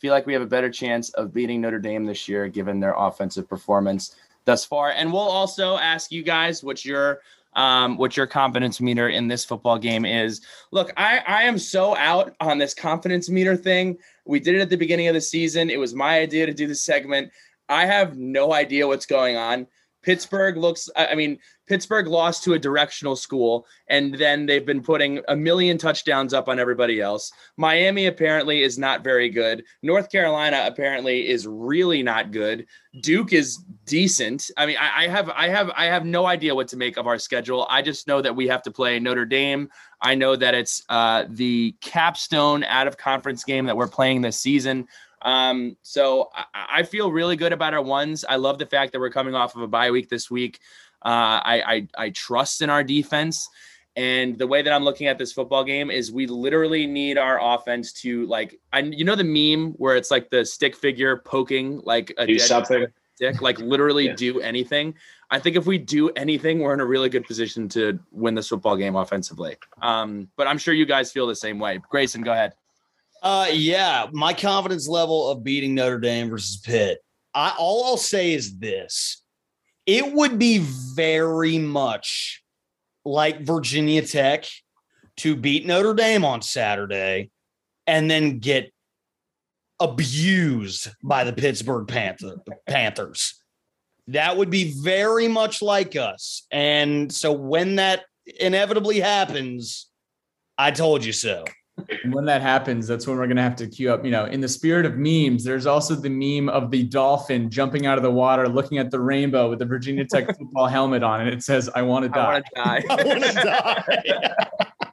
Feel like we have a better chance of beating Notre Dame this year given their offensive performance thus far. And we'll also ask you guys what your um, what your confidence meter in this football game is. Look, I, I am so out on this confidence meter thing. We did it at the beginning of the season. It was my idea to do this segment. I have no idea what's going on. Pittsburgh looks, I mean, Pittsburgh lost to a directional school, and then they've been putting a million touchdowns up on everybody else. Miami apparently is not very good. North Carolina apparently is really not good. Duke is decent. I mean, I, I have, I have, I have no idea what to make of our schedule. I just know that we have to play Notre Dame. I know that it's uh, the capstone out of conference game that we're playing this season. Um, so I, I feel really good about our ones. I love the fact that we're coming off of a bye week this week. Uh, I, I I trust in our defense. And the way that I'm looking at this football game is we literally need our offense to like I you know the meme where it's like the stick figure poking like a Do something. stick, like literally Yeah. do anything. I think if we do anything, we're in a really good position to win this football game offensively. Um, but I'm sure you guys feel the same way. Grayson, go ahead. Uh, yeah, my confidence level of beating Notre Dame versus Pitt. I all I'll say is this: it would be very much like Virginia Tech to beat Notre Dame on Saturday and then get abused by the Pittsburgh Panther, Panthers. That would be very much like us. And so when that inevitably happens, I told you so. And when that happens, that's when we're gonna have to queue up. You know, in the spirit of memes, there's also the meme of the dolphin jumping out of the water, looking at the rainbow with the Virginia Tech football helmet on, and it says, "I want to I die." want to die. I want to die.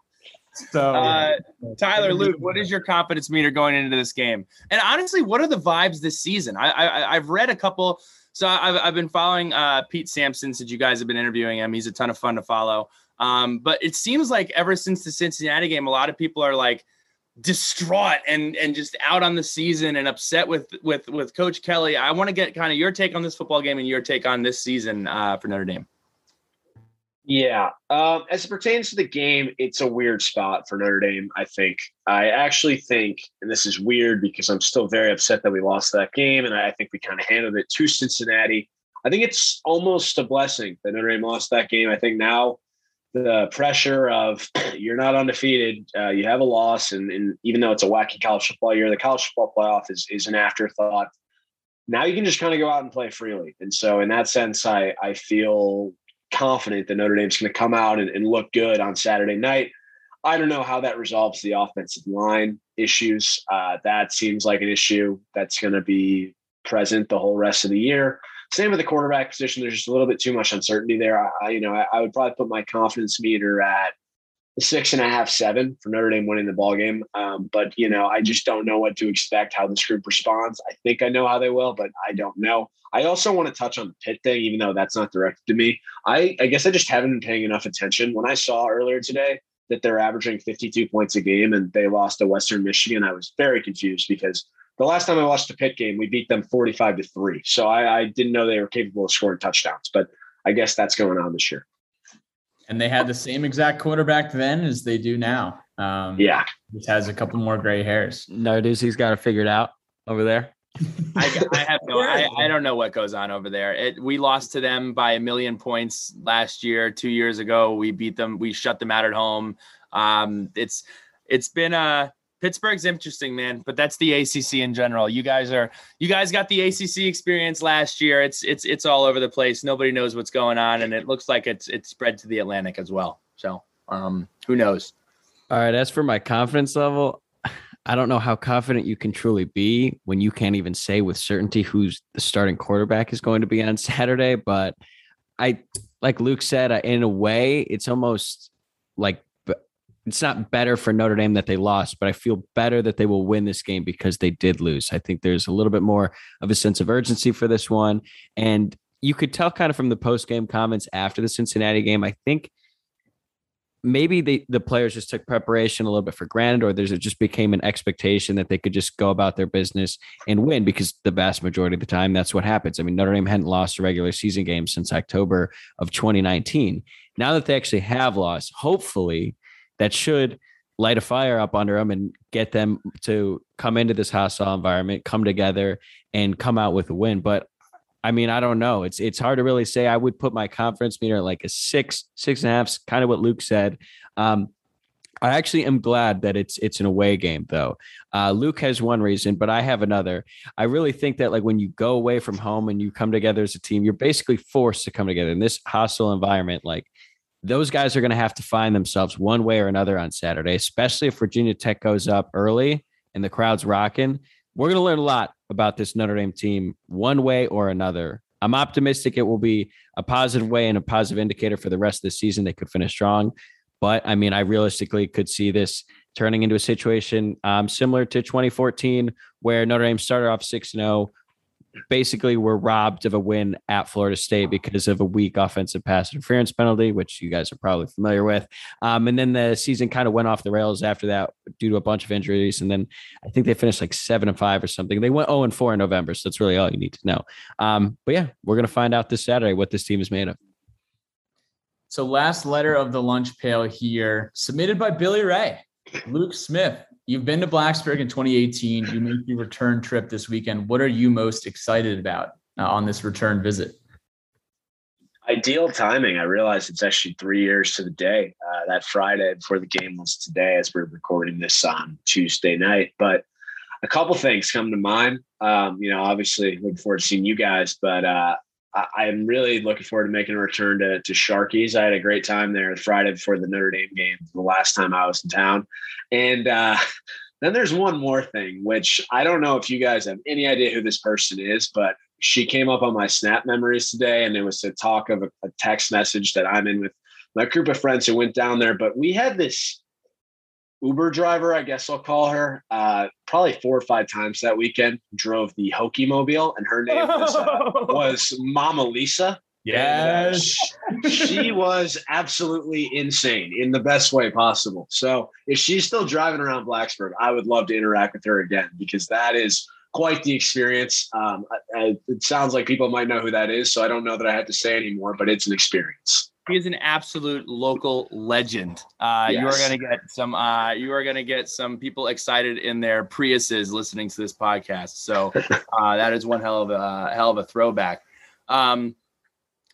So, Uh, Tyler, Luke, what is your confidence meter going into this game? And honestly, what are the vibes this season? I, I I've read a couple. So I've, I've been following uh, Pete Sampson since you guys have been interviewing him. He's a ton of fun to follow. Um, but it seems like ever since the Cincinnati game, a lot of people are like distraught and and just out on the season and upset with with with Coach Kelly. I want to get kind of your take on this football game and your take on this season uh, for Notre Dame. Yeah. Um, as it pertains to the game, it's a weird spot for Notre Dame, I think. I actually think, and this is weird because I'm still very upset that we lost that game, and I think we kind of handled it to Cincinnati. I think it's almost a blessing that Notre Dame lost that game. I think now the pressure of you're not undefeated, uh, you have a loss, and, and even though it's a wacky college football year, the college football playoff is, is an afterthought. Now you can just kind of go out and play freely. And so, in that sense, I, I feel confident that Notre Dame's going to come out and, and look good on Saturday night. I don't know how that resolves the offensive line issues. Uh, that seems like an issue that's going to be present the whole rest of the year. Same with the quarterback position. There's just a little bit too much uncertainty there. I, you know, I, I would probably put my confidence meter at six and a half, seven for Notre Dame winning the ball game. Um, but you know, I just don't know what to expect. How this group responds. I think I know how they will, but I don't know. I also want to touch on the Pitt thing, even though that's not directed to me. I, I guess I just haven't been paying enough attention. When I saw earlier today that they're averaging 52 points a game and they lost to Western Michigan, I was very confused because the last time I watched the Pitt game, we beat them 45 to three. So I, I didn't know they were capable of scoring touchdowns, but I guess that's going on this year. And they had the same exact quarterback then as they do now. Um, yeah, just has a couple more gray hairs. No, dude, he's got it figured out over there. I, I, have no, I, I don't know what goes on over there. It, we lost to them by a million points last year. Two years ago, we beat them. We shut them out at home. Um, it's it's been a Pittsburgh's interesting, man, but that's the ACC in general. You guys are you guys got the ACC experience last year. It's it's it's all over the place. Nobody knows what's going on, and it looks like it's it's spread to the Atlantic as well. So, um, who knows? All right. As for my confidence level, I don't know how confident you can truly be when you can't even say with certainty who's the starting quarterback is going to be on Saturday. But I, like Luke said, in a way, it's almost like it's not better for Notre Dame that they lost, but I feel better that they will win this game because they did lose. I think there's a little bit more of a sense of urgency for this one. And you could tell kind of from the post game comments after the Cincinnati game, I think maybe the, the players just took preparation a little bit for granted, or there's it just became an expectation that they could just go about their business and win because the vast majority of the time that's what happens. I mean, Notre Dame hadn't lost a regular season game since October of 2019. Now that they actually have lost, hopefully that should light a fire up under them and get them to come into this hostile environment, come together, and come out with a win. But I mean, I don't know. It's it's hard to really say. I would put my conference meter like a six, six and a half, kind of what Luke said. Um, I actually am glad that it's it's an away game though. Uh, Luke has one reason, but I have another. I really think that like when you go away from home and you come together as a team, you're basically forced to come together in this hostile environment. Like those guys are going to have to find themselves one way or another on Saturday, especially if Virginia Tech goes up early and the crowd's rocking. We're going to learn a lot about this Notre Dame team one way or another. I'm optimistic it will be a positive way and a positive indicator for the rest of the season. They could finish strong. But I mean, I realistically could see this turning into a situation um, similar to 2014, where Notre Dame started off 6 0, basically we were robbed of a win at Florida State because of a weak offensive pass interference penalty, which you guys are probably familiar with. Um, and then the season kind of went off the rails after that due to a bunch of injuries. And then I think they finished like seven and five or something. They went 0 and 4 in November. So that's really all you need to know. Um, but yeah, we're going to find out this Saturday what this team is made of. So, last letter of the lunch pail here, submitted by Billy Ray. Luke Smith, You've been to Blacksburg in 2018. You made your return trip this weekend. What are you most excited about uh, on this return visit? Ideal timing. I realize it's actually three years to the day. Uh, that Friday before the game was today, as we're recording this on Tuesday night. But a couple things come to mind. Um, you know, obviously looking forward to seeing you guys, but uh, I, am really looking forward to making a return to, to Sharkies. I had a great time there Friday before the Notre Dame game, the last time I was in town. And uh, then there's one more thing, which I don't know if you guys have any idea who this person is, but she came up on my Snap memories today, and it was to talk of a, a text message that I'm in with my group of friends who went down there. But we had this Uber driver, I guess I'll call her, uh, probably four or five times that weekend, drove the Hokie Mobile, and her name was, uh, was Mama Lisa. Yes. And, she was absolutely insane in the best way possible. So if she's still driving around Blacksburg, I would love to interact with her again because that is quite the experience. Um, I, I, it sounds like people might know who that is, so I don't know that I have to say anymore, but it's an experience. He is an absolute local legend. Uh, You are going to get some. Uh, you are going to get some people excited in their Priuses listening to this podcast. So uh, that is one hell of a hell of a throwback. Um,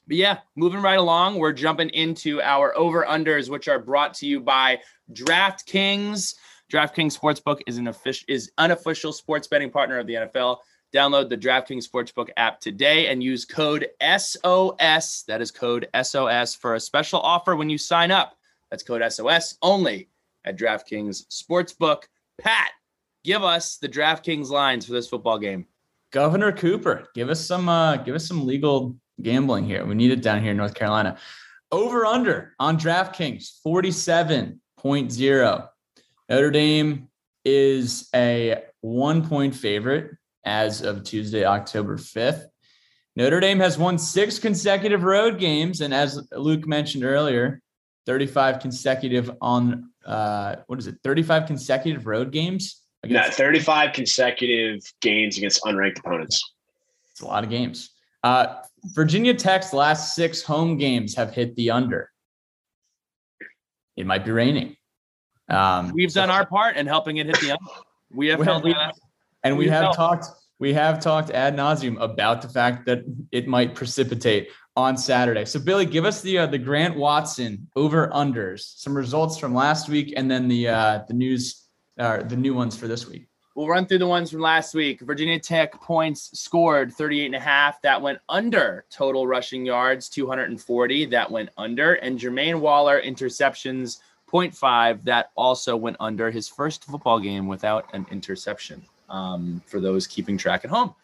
but yeah, moving right along, we're jumping into our over unders, which are brought to you by DraftKings. DraftKings Sportsbook is an official is unofficial sports betting partner of the NFL. Download the DraftKings Sportsbook app today and use code SOS. That is code SOS for a special offer when you sign up. That's code SOS only at DraftKings Sportsbook. Pat, give us the DraftKings lines for this football game. Governor Cooper, give us some uh give us some legal gambling here. We need it down here in North Carolina. Over under on DraftKings 47.0. Notre Dame is a one point favorite as of Tuesday, October 5th. Notre Dame has won six consecutive road games, and as Luke mentioned earlier, 35 consecutive on uh what is it? 35 consecutive road games. No, 35 consecutive games against unranked opponents. It's a lot of games. Uh, Virginia Tech's last six home games have hit the under. It might be raining. Um, We've done our part in helping it hit the under. We have held we- that. And we We've have helped. talked. We have talked ad nauseum about the fact that it might precipitate on Saturday. So, Billy, give us the uh, the Grant Watson over unders, some results from last week, and then the uh, the news, uh, the new ones for this week. We'll run through the ones from last week. Virginia Tech points scored 38 and a half. That went under. Total rushing yards 240. That went under. And Jermaine Waller interceptions 0.5. That also went under his first football game without an interception. Um, for those keeping track at home.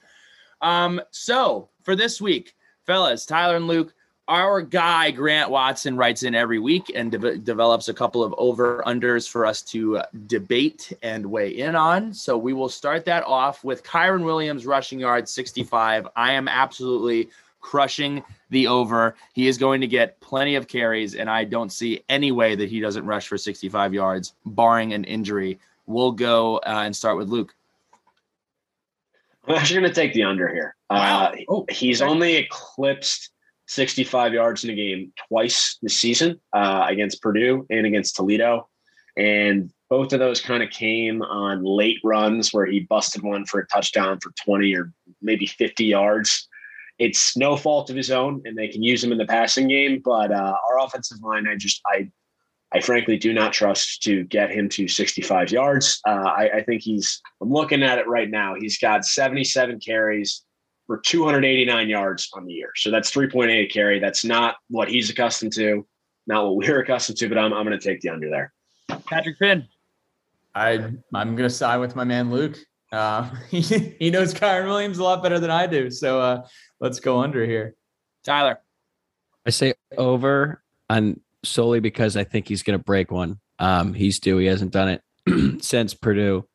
Um, so for this week, fellas, Tyler and Luke, our guy Grant Watson writes in every week and de- develops a couple of over unders for us to uh, debate and weigh in on. So we will start that off with Kyren Williams rushing yards 65. I am absolutely crushing the over. He is going to get plenty of carries, and I don't see any way that he doesn't rush for 65 yards, barring an injury. We'll go uh, and start with Luke. I'm actually going to take the under here. Uh, Oh, he's okay. only eclipsed 65 yards in a game twice this season uh, against Purdue and against Toledo. And both of those kind of came on late runs where he busted one for a touchdown for 20 or maybe 50 yards. It's no fault of his own, and they can use him in the passing game. But uh, our offensive line, I just, I, I frankly do not trust to get him to 65 yards. Uh, I, I think he's, I'm looking at it right now. He's got 77 carries for 289 yards on the year. So that's 3.8 carry. That's not what he's accustomed to, not what we're accustomed to, but I'm, I'm going to take the under there. Patrick Finn. I I'm gonna side with my man Luke. Uh, he, he knows Kyren Williams a lot better than I do. So uh, let's go under here. Tyler. I say over on solely because I think he's going to break one. Um, he's due. He hasn't done it since Purdue,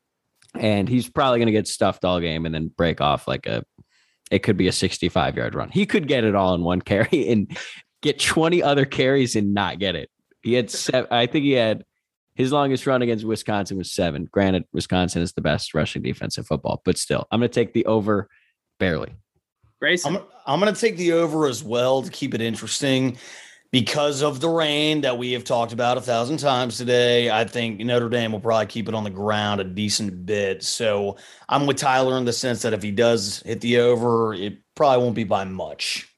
and he's probably going to get stuffed all game and then break off like a. It could be a 65 yard run. He could get it all in one carry and get 20 other carries and not get it. He had seven. I think he had his longest run against Wisconsin was seven. Granted, Wisconsin is the best rushing defense in football, but still, I'm going to take the over barely. Grayson. I'm, I'm going to take the over as well to keep it interesting because of the rain that we have talked about a thousand times today. I think Notre Dame will probably keep it on the ground a decent bit. So I'm with Tyler in the sense that if he does hit the over, it probably won't be by much.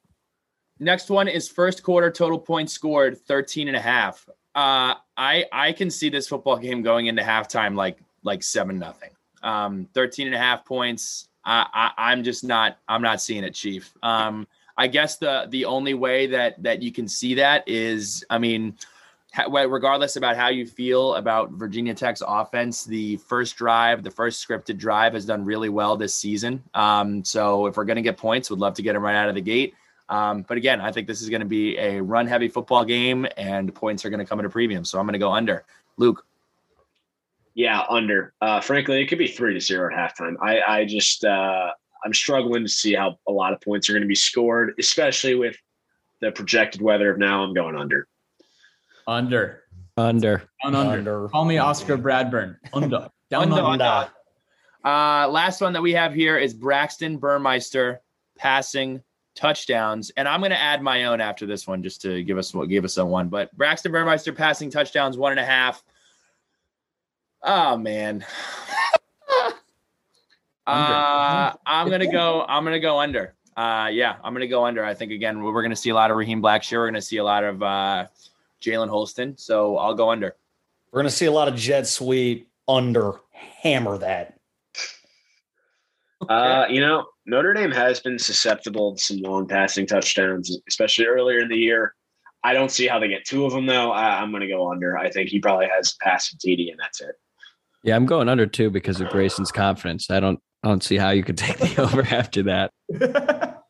Next one is first quarter total points scored 13 and a half. Uh, I I can see this football game going into halftime like like seven nothing. Um, 13 and a half points. I, I I'm just not I'm not seeing it, Chief. Um, I guess the the only way that that you can see that is, I mean, regardless about how you feel about Virginia Tech's offense, the first drive, the first scripted drive, has done really well this season. Um, so if we're going to get points, we'd love to get them right out of the gate. Um, but again, I think this is going to be a run heavy football game and points are going to come at a premium. So I'm going to go under. Luke. Yeah, under. Uh, frankly, it could be three to zero at halftime. I, I just, uh, I'm struggling to see how a lot of points are going to be scored, especially with the projected weather of now, I'm going under. Under. Under. Down under. Under. Call me Oscar Bradburn. Under. Down Under. under. Under. Uh, last one that we have here is Braxton Burmeister passing touchdowns, and I'm going to add my own after this one just to give us what give us a one. But Braxton Burmeister passing touchdowns one and a half. Oh man. uh, I'm gonna go. I'm gonna go under. Uh, yeah, I'm gonna go under. I think again we're gonna see a lot of Raheem Blackshear. We're gonna see a lot of uh, Jalen Holston. So I'll go under. We're going to see a lot of jet sweep under. Hammer that. Uh, you know, Notre Dame has been susceptible to some long passing touchdowns, especially earlier in the year. I don't see how they get two of them though. I, I'm going to go under. I think he probably has passing TD, and that's it. Yeah, I'm going under too because of Grayson's confidence. I don't I don't see how you could take the over after that.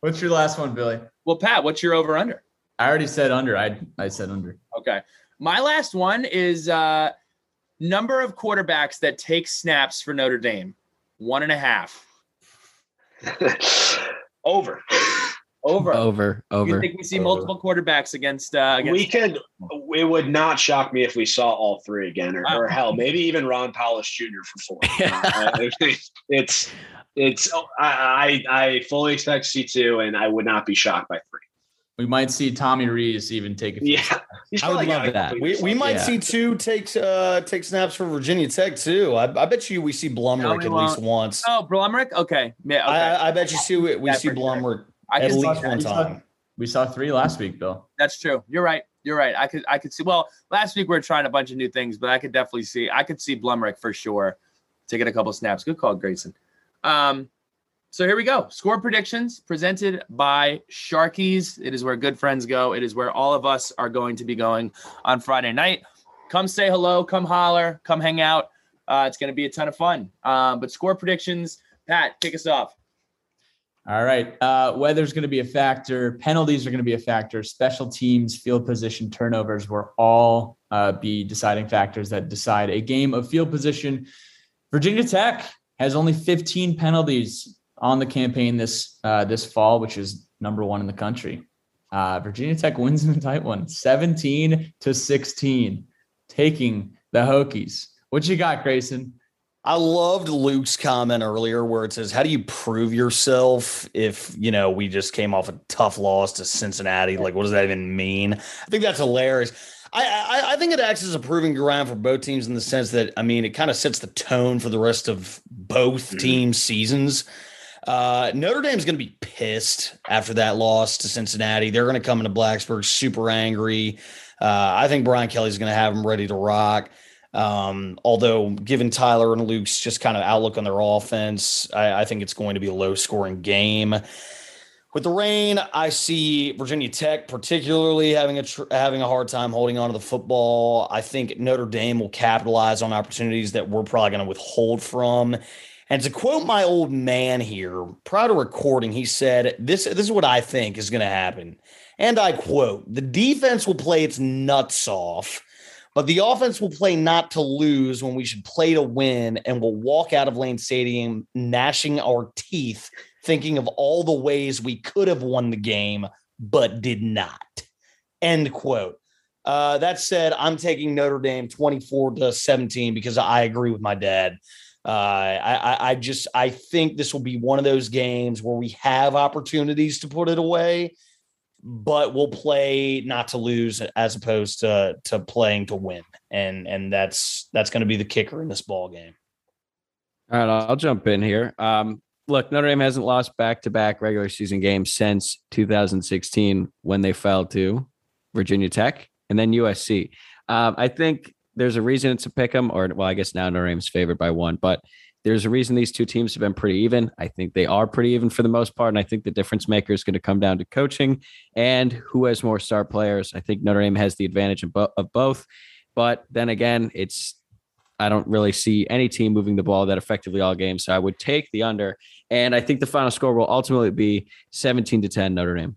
What's your last one, Billy? Well, Pat, what's your over under? I already said under. I I said under. Okay. My last one is uh number of quarterbacks that take snaps for Notre Dame. One and a half. Over. Over. Over. Over. You Over. think we see multiple quarterbacks against uh against we could. It would not shock me if we saw all three again, or, or hell, maybe even Ron Powlus Jr. for four. Uh, it's it's. I, I I fully expect C two, and I would not be shocked by three. We might see Tommy Rees even take a few. Yeah, he's I would love that. We, we might Yeah. see two take uh take snaps for Virginia Tech too. I, I bet you we see Blumrick we at least once. Oh, Blumrick? Okay. Yeah, okay. I, I bet you see we, we Yeah, see for sure. I at see least one We saw- time. We saw three last week, Bill. That's true. You're right. You're right. I could I could see well, last week we were trying a bunch of new things, but I could definitely see I could see Blumrick for sure taking a couple snaps. Good call, Grayson. Um so here we go. Score predictions presented by Sharkies. It is where good friends go. It is where all of us are going to be going on Friday night. Come say hello, come holler, come hang out. Uh, it's going to be a ton of fun. Um, but score predictions, Pat, kick us off. All right. Uh, weather's going to be a factor. Penalties are going to be a factor. Special teams, field position, turnovers will all uh, be deciding factors that decide a game of field position. Virginia Tech has only 15 penalties on the campaign this uh, this fall, which is number one in the country. Uh, Virginia Tech wins in a tight one, 17 to 16, taking the Hokies. What you got, Grayson? I loved Luke's comment earlier where it says, How do you prove yourself if, you know, we just came off a tough loss to Cincinnati? Like, what does that even mean? I think that's hilarious. I, I, I think it acts as a proving ground for both teams in the sense that, I mean, it kind of sets the tone for the rest of both team seasons. Uh, Notre Dame's going to be pissed after that loss to Cincinnati. They're going to come into Blacksburg super angry. Uh, I think Brian Kelly's going to have them ready to rock. Um, although, given Tyler and Luke's just kind of outlook on their offense, I, I think it's going to be a low scoring game. With the rain, I see Virginia Tech particularly having a tr- having a hard time holding on to the football. I think Notre Dame will capitalize on opportunities that we're probably going to withhold from. And to quote my old man here, prior to recording, he said, "This this is what I think is going to happen." And I quote: "The defense will play its nuts off." But the offense will play not to lose when we should play to win, and we'll walk out of Lane Stadium gnashing our teeth, thinking of all the ways we could have won the game, but did not. End quote. Uh, that said, I'm taking Notre Dame 24 to 17 because I agree with my dad. Uh, I, I, I just I think this will be one of those games where we have opportunities to put it away, but we'll play not to lose as opposed to to playing to win, and and that's that's going to be the kicker in this ball game. All right, I'll jump in here. Um, look, Notre Dame hasn't lost back to back regular season games since 2016 when they fell to Virginia Tech and then USC. Um, I think there's a reason it's a pick 'em, or well, I guess now Notre Dame's favored by one, but there's a reason these two teams have been pretty even. I think they are pretty even for the most part. And I think the difference maker is going to come down to coaching and who has more star players. I think Notre Dame has the advantage of, bo- of both. But then again, it's I don't really see any team moving the ball that effectively all games. So I would take the under. And I think the final score will ultimately be 17 to 10 Notre Dame.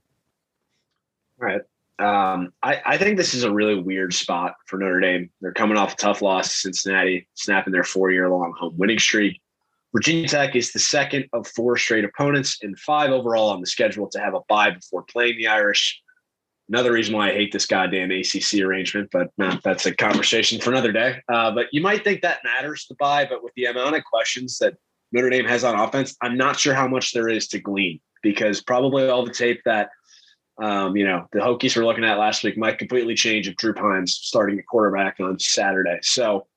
All right. Um, I, I think this is a really weird spot for Notre Dame. They're coming off a tough loss to Cincinnati, snapping their four year long home winning streak. Virginia Tech is the second of four straight opponents and five overall on the schedule to have a bye before playing the Irish. Another reason why I hate this goddamn ACC arrangement, but nah, that's a conversation for another day. Uh, but you might think that matters to buy, but with the amount of questions that Notre Dame has on offense, I'm not sure how much there is to glean because probably all the tape that um, you know the Hokies were looking at last week might completely change if Drew Pyne's starting at quarterback on Saturday. So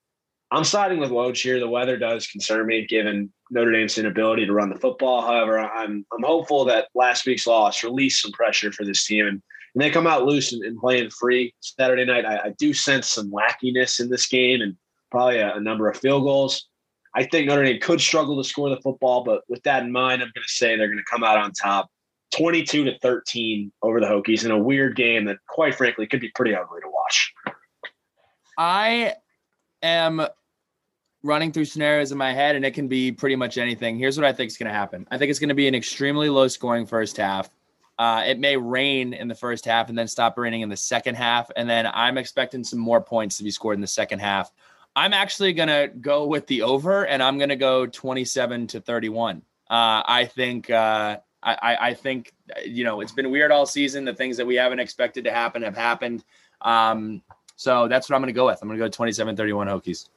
I'm siding with Woj here. The weather does concern me, given Notre Dame's inability to run the football. However, I'm I'm hopeful that last week's loss released some pressure for this team and and they come out loose and, and playing free Saturday night. I, I, do sense some wackiness in this game and probably a, a, number of field goals. I think Notre Dame could struggle to score the football, but with that in mind, I'm going to say they're going to come out on top 22 to 13 over the Hokies in a weird game that, quite frankly, could be pretty ugly to watch. I am running through scenarios in my head, and it can be pretty much anything. Here's what I think is going to happen I think it's going to be an extremely low scoring first half. Uh, it may rain in the first half and then stop raining in the second half. And then I'm expecting some more points to be scored in the second half. I'm actually going to go with the over and I'm going to go 27 to 31. Uh, I think, uh, I, I, think, you know, it's been weird all season. The things that we haven't expected to happen have happened. Um, so that's what I'm going to go with. I'm going to go 27 31 Hokies.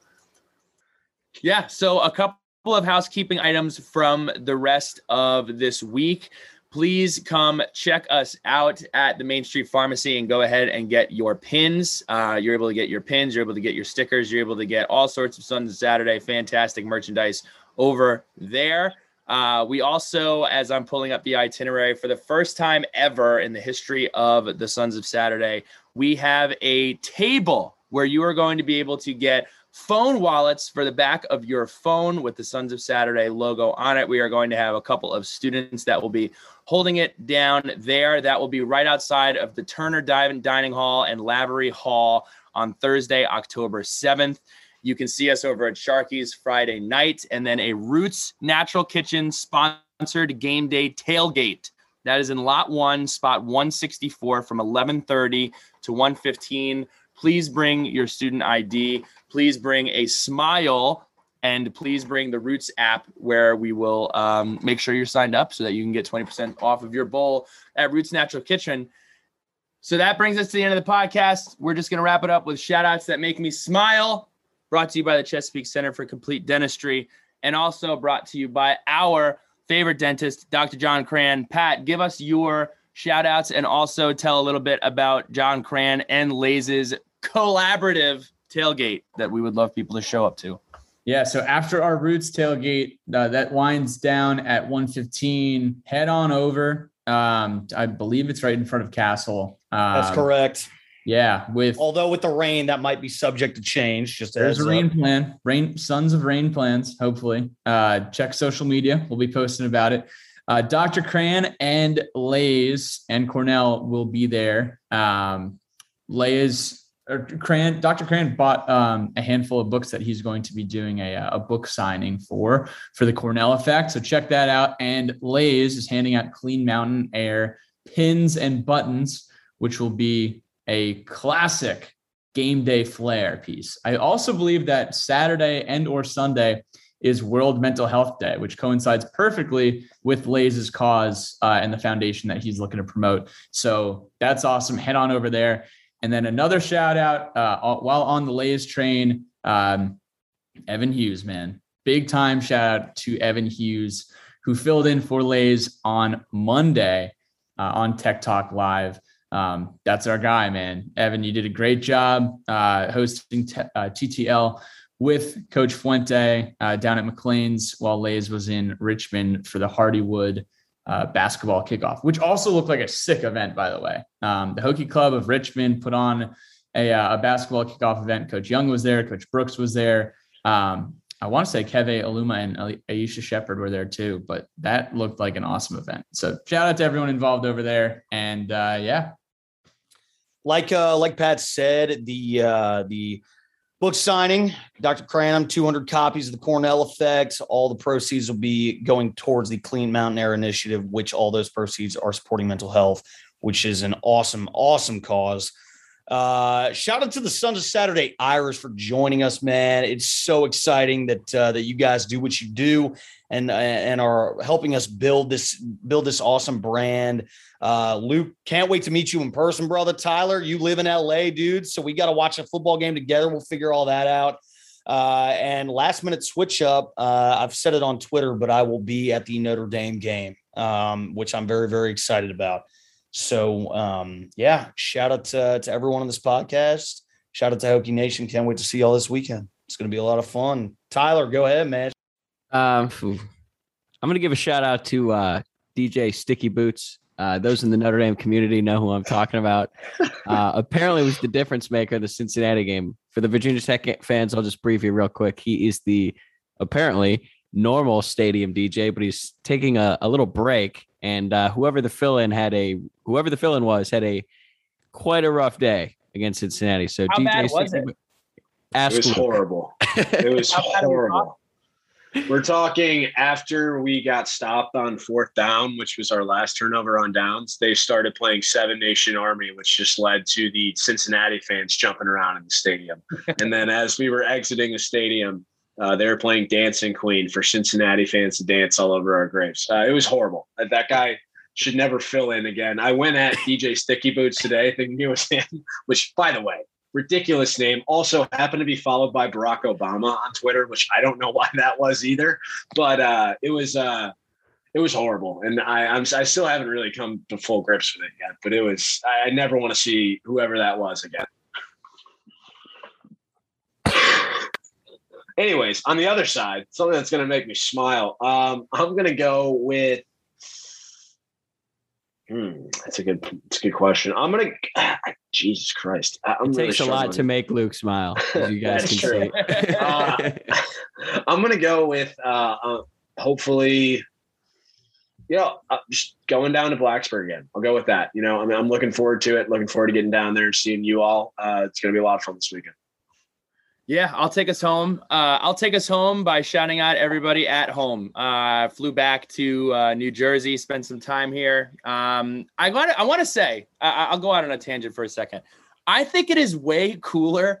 Yeah. So a couple of housekeeping items from the rest of this week please come check us out at the Main Street Pharmacy and go ahead and get your pins. Uh, you're able to get your pins, you're able to get your stickers, you're able to get all sorts of of Saturday fantastic merchandise over there. Uh, we also, as I'm pulling up the itinerary for the first time ever in the history of the Sons of Saturday, we have a table where you are going to be able to get phone wallets for the back of your phone with the Sons of Saturday logo on it. We are going to have a couple of students that will be holding it down there. That will be right outside of the Turner Dining Hall and Lavery Hall on Thursday, October 7th. You can see us over at Sharky's Friday night, and then a Roots Natural Kitchen sponsored game day tailgate. That is in lot one, spot 164 from 1130 to 115. Please bring your student ID. Please bring a smile and please bring the Roots app where we will um, make sure you're signed up so that you can get 20% off of your bowl at Roots Natural Kitchen. So that brings us to the end of the podcast. We're just going to wrap it up with shout outs that make me smile. Brought to you by the Chesapeake Center for Complete Dentistry and also brought to you by our favorite dentist, Dr. John Cran. Pat, give us your shout outs and also tell a little bit about John Cran and Lay's collaborative tailgate that we would love people to show up to. Yeah, so after our Roots tailgate, uh, that winds down at 115. Head on over. Um, I believe it's right in front of Castle. Um, That's correct. Yeah, with although with the rain that might be subject to change. Just there's a rain up. plan, rain sons of rain plans. Hopefully, uh, check social media. We'll be posting about it. Uh, Dr. Cran and Lay's and Cornell will be there. Um, Lay's or Cran, Dr. Cran bought um, a handful of books that he's going to be doing a, a book signing for for the Cornell Effect. So check that out. And Lay's is handing out Clean Mountain Air pins and buttons, which will be a classic game day flair piece. I also believe that Saturday and or Sunday is World Mental Health Day, which coincides perfectly with Lay's cause uh, and the foundation that he's looking to promote. So that's awesome. Head on over there. And then another shout out uh, while on the Lay's train, um, Evan Hughes, man, big time shout out to Evan Hughes, who filled in for Lay's on Monday uh, on Tech Talk Live. Um, that's our guy, man. Evan, you did a great job uh, hosting t- uh, TTL with Coach Fuente uh, down at McLean's while Lay's was in Richmond for the Hardywood uh, basketball kickoff, which also looked like a sick event, by the way. Um, the Hokie Club of Richmond put on a, uh, a, basketball kickoff event. Coach Young was there, Coach Brooks was there. Um, I want to say Keve Aluma and Aisha Sheppard were there too, but that looked like an awesome event. So shout out to everyone involved over there. And uh, yeah. Like uh, like Pat said, the uh, the book signing, Dr. Cranham, 200 copies of the Cornell Effect. All the proceeds will be going towards the Clean Mountain Air Initiative, which all those proceeds are supporting mental health, which is an awesome, awesome cause. Uh, shout out to the Sons of Saturday Irish for joining us, man. It's so exciting that uh, that you guys do what you do and and are helping us build this build this awesome brand. Uh, Luke, can't wait to meet you in person, brother. Tyler, you live in LA, dude, so we got to watch a football game together. We'll figure all that out. Uh, and last minute switch up. Uh, I've said it on Twitter, but I will be at the Notre Dame game, um, which I'm very very excited about. So um, yeah, shout out to, to everyone on this podcast. Shout out to Hokie Nation. Can't wait to see y'all this weekend. It's going to be a lot of fun. Tyler, go ahead, man. Um, I'm going to give a shout out to uh, DJ Sticky Boots. Uh, those in the Notre Dame community know who I'm talking about. Uh, apparently, was the difference maker in the Cincinnati game. For the Virginia Tech fans, I'll just brief you real quick. He is the apparently normal stadium DJ, but he's taking a, a little break and uh, whoever the fill-in had a whoever the fill-in was had a quite a rough day against Cincinnati. So How DJ bad was it? Ask it was horrible. It was horrible. We're talking after we got stopped on fourth down, which was our last turnover on downs. They started playing Seven Nation Army, which just led to the Cincinnati fans jumping around in the stadium. and then as we were exiting the stadium, uh, they were playing Dancing Queen for Cincinnati fans to dance all over our graves. Uh, it was horrible. Uh, That guy should never fill in again. I went at DJ Sticky Boots today thinking it was him, which, by the way, ridiculous name. Also happened to be followed by Barack Obama on Twitter, which I don't know why that was either. But uh, it was uh, it was horrible, and I I'm, I still haven't really come to full grips with it yet. But it was I, I never want to see whoever that was again. Anyways, on the other side, something that's going to make me smile. Um, I'm going to go with. Hmm, that's a good. That's a good question. I'm gonna. Jesus Christ, I'm It really takes a lot to make Luke smile, as you guys That's can true. see. Uh, I'm gonna go with uh, uh hopefully, you know, uh, just going down to Blacksburg again. I'll go with that. You know, I mean, I'm looking forward to it. Looking forward to getting down there and seeing you all. Uh, it's gonna be a lot of fun this weekend. Yeah, I'll take us home. Uh, I'll take us home by shouting out everybody at home. Uh, flew back to uh, New Jersey, spent some time here. Um, I want. I want to say. I, I'll go out on a tangent for a second. I think it is way cooler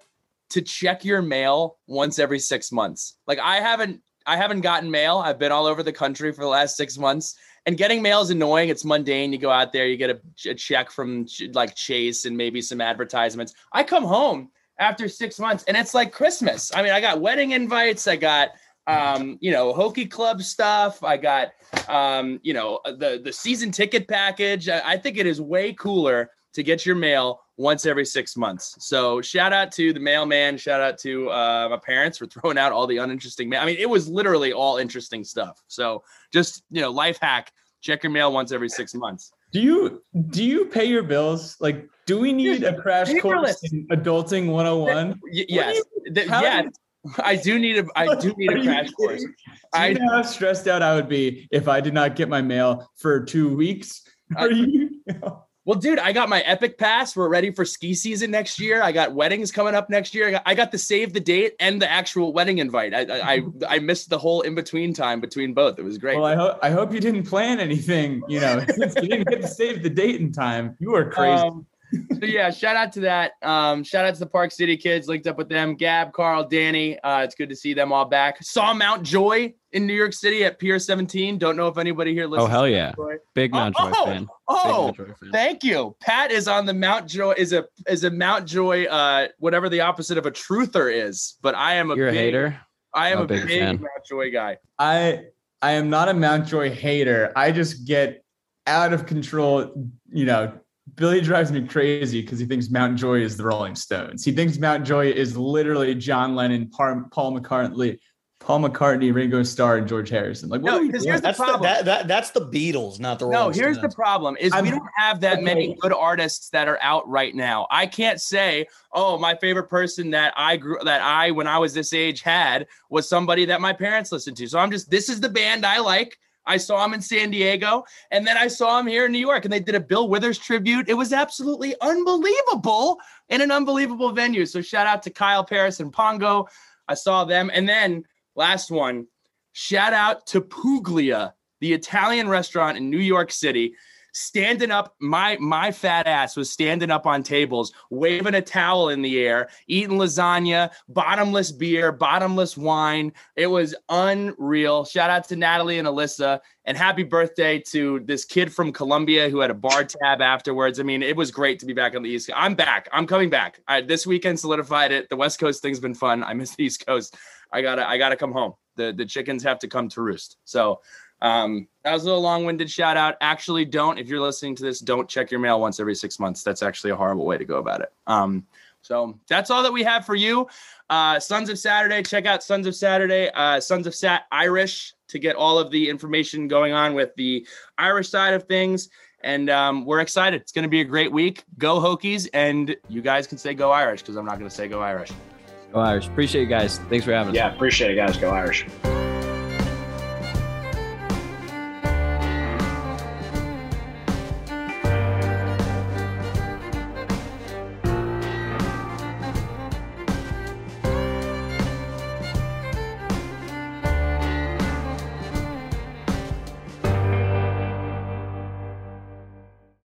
to check your mail once every six months. Like I haven't. I haven't gotten mail. I've been all over the country for the last six months, and getting mail is annoying. It's mundane. You go out there, you get a, a check from like Chase and maybe some advertisements. I come home after six months and it's like christmas. I mean i got wedding invites i got um you know Hokie club stuff i got um you know the the season ticket package. I, I think it is way cooler to get your mail once every six months. So shout out to the mailman shout out to uh, my parents for throwing out all the uninteresting mail. I mean it was literally all interesting stuff. So just you know life hack check your mail once every six months. Do you do you pay your bills? Like, do we need a crash course in adulting 101? Y- yes Th- how yeah do i do need a i do need a crash course? Do you I- know how stressed out I would be if I did not get my mail for two weeks? Are you? Well, dude, I got my Epic Pass. We're ready for ski season next year. I got weddings coming up next year. I got, I got the save the date and the actual wedding invite. I, I, I, I missed the whole in between time between both. It was great. Well, I hope I hope you didn't plan anything. You know, you didn't get to save the date in time. You are crazy. Um, so yeah, shout out to that. Um, shout out to the Park City kids. Linked up with them. Gab, Carl, Danny. Uh, it's good to see them all back. Saw Mount Joy in New York City at Pier 17. Don't know if anybody here listens. Oh hell to yeah! Mount Joy. Big Mount Joy oh, fan. Oh, Mount Joy fan. thank you. Pat is on the Mount Joy. Is a is a Mount Joy. Uh, whatever the opposite of a truther is. But I am a You're a hater. I am a a big big. Mount Joy guy. I I am not a Mountjoy hater. I just get out of control. You know, Billy drives me crazy because he thinks Mountjoy is the Rolling Stones. He thinks Mountjoy is literally John Lennon, Par- Paul McCartney, Paul McCartney, Ringo Starr, and George Harrison. Like, what No, because here's the That's the, problem. that, that that's the Beatles, not the Rolling Stones. No, Rolling here's the problem: is I'm- we don't have that many good artists that are out right now. I can't say, oh, my favorite person that I grew that I when I was this age had was somebody that my parents listened to. So I'm just this is the band I like. I saw him in San Diego, and then I saw him here in New York, and they did a Bill Withers tribute. It was absolutely unbelievable in an unbelievable venue. So shout out to Kyle Paris and Pongo. I saw them, and then last one, shout out to Puglia, the Italian restaurant in New York City. Standing up. My my fat ass was standing up on tables, waving a towel in the air, eating lasagna, bottomless beer, bottomless wine. It was unreal. Shout out to Natalie and Alyssa, and happy birthday to this kid from Columbia who had a bar tab afterwards. I mean, it was great to be back on the East. I'm back. I'm coming back. This weekend solidified it. The West Coast thing's been fun. I miss the East Coast. I gotta I gotta come home. The the chickens have to come to roost. So um, that was a little long-winded shout out. Actually, don't if you're listening to this, don't check your mail once every six months. That's actually a horrible way to go about it. Um, so that's all that we have for you. Uh, Sons of Saturday. Check out Sons of Saturday. Uh, Sons of Sat Irish to get all of the information going on with the Irish side of things. And um, we're excited. It's going to be a great week. Go Hokies, and you guys can say go Irish because I'm not going to say go Irish. Go Irish. Appreciate you guys. Thanks for having us. Yeah, appreciate it, guys. Go Irish.